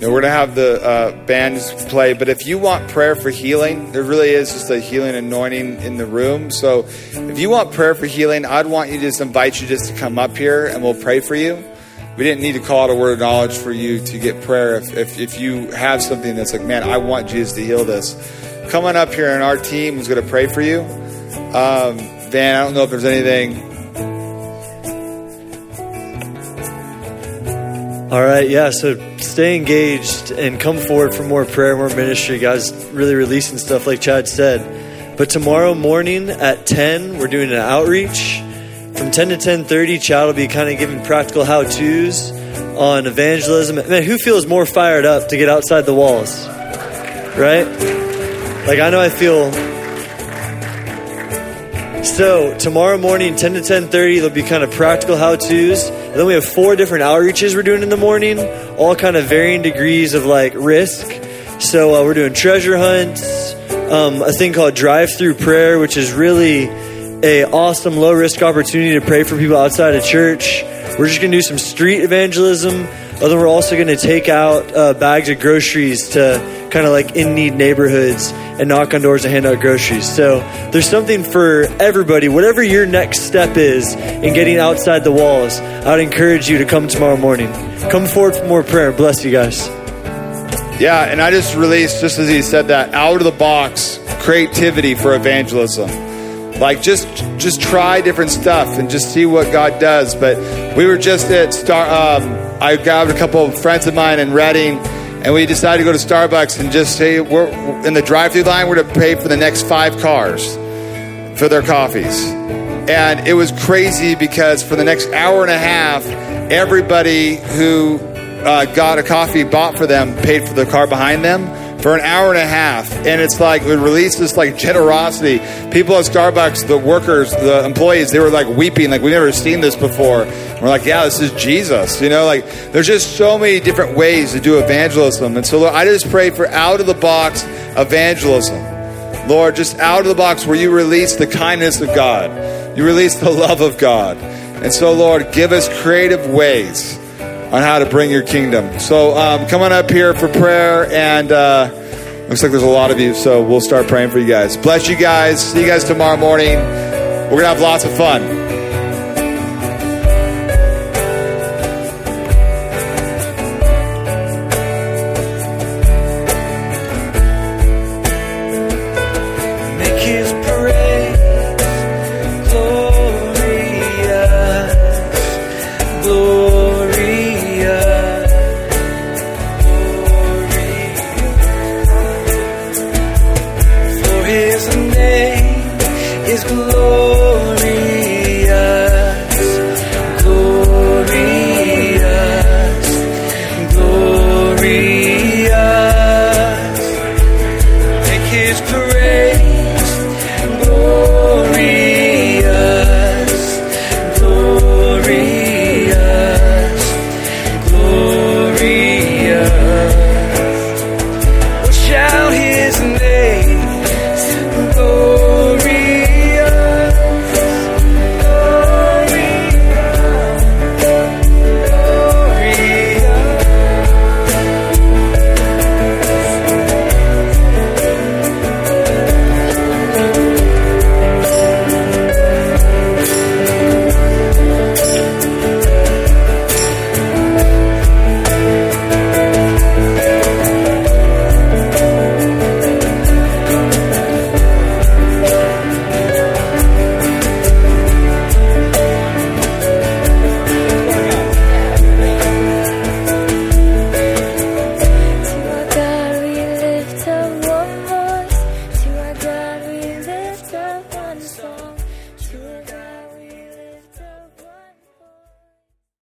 And we're going to have the uh, bands play. But if you want prayer for healing, there really is just a healing anointing in the room. So if you want prayer for healing, I'd want you to just invite you just to come up here and we'll pray for you. We didn't need to call out a word of knowledge for you to get prayer. If, if, if you have something that's like, man, I want Jesus to heal this, come on up here and our team is going to pray for you. Um, Van, I don't know if there's anything All right, yeah, so stay engaged and come forward for more prayer, more ministry. Guys, really releasing stuff like Chad said. But tomorrow morning at 10, we're doing an outreach. From 10 to 10:30, Chad will be kind of giving practical how-tos on evangelism. Man, who feels more fired up to get outside the walls? Right? Like I know I feel so tomorrow morning, 10 to 10.30, there'll be kind of practical how-tos. And then we have four different outreaches we're doing in the morning, all kind of varying degrees of like risk. So uh, we're doing treasure hunts, um, a thing called drive-through prayer, which is really a awesome low-risk opportunity to pray for people outside of church. We're just to do some street evangelism. Then we're also going to take out uh, bags of groceries to kind of like in need neighborhoods and knock on doors and hand out groceries. So there's something for everybody. Whatever your next step is in getting outside the walls, I'd encourage you to come tomorrow morning. Come forward for more prayer. Bless you guys. Yeah, and I just released, just as he said that, out of the box creativity for evangelism. Like just just try different stuff and just see what God does. But we were just at Star. Um, I grabbed a couple of friends of mine in Redding, and we decided to go to Starbucks and just say we're in the drive-through line. We're to pay for the next five cars for their coffees, and it was crazy because for the next hour and a half, everybody who uh, got a coffee bought for them paid for the car behind them for an hour and a half and it's like it released this like generosity. People at starbucks the workers the employees they were like weeping like we've never seen this before. And we're like yeah this is jesus you know like there's just so many different ways to do evangelism. And so Lord, i just pray for out of the box evangelism. Lord just out of the box where you release the kindness of god. You release the love of god. And so lord give us creative ways on how to bring your kingdom. So um, come on up here for prayer, and uh, looks like there's a lot of you, so we'll start praying for you guys. Bless you guys. See you guys tomorrow morning. We're going to have lots of fun.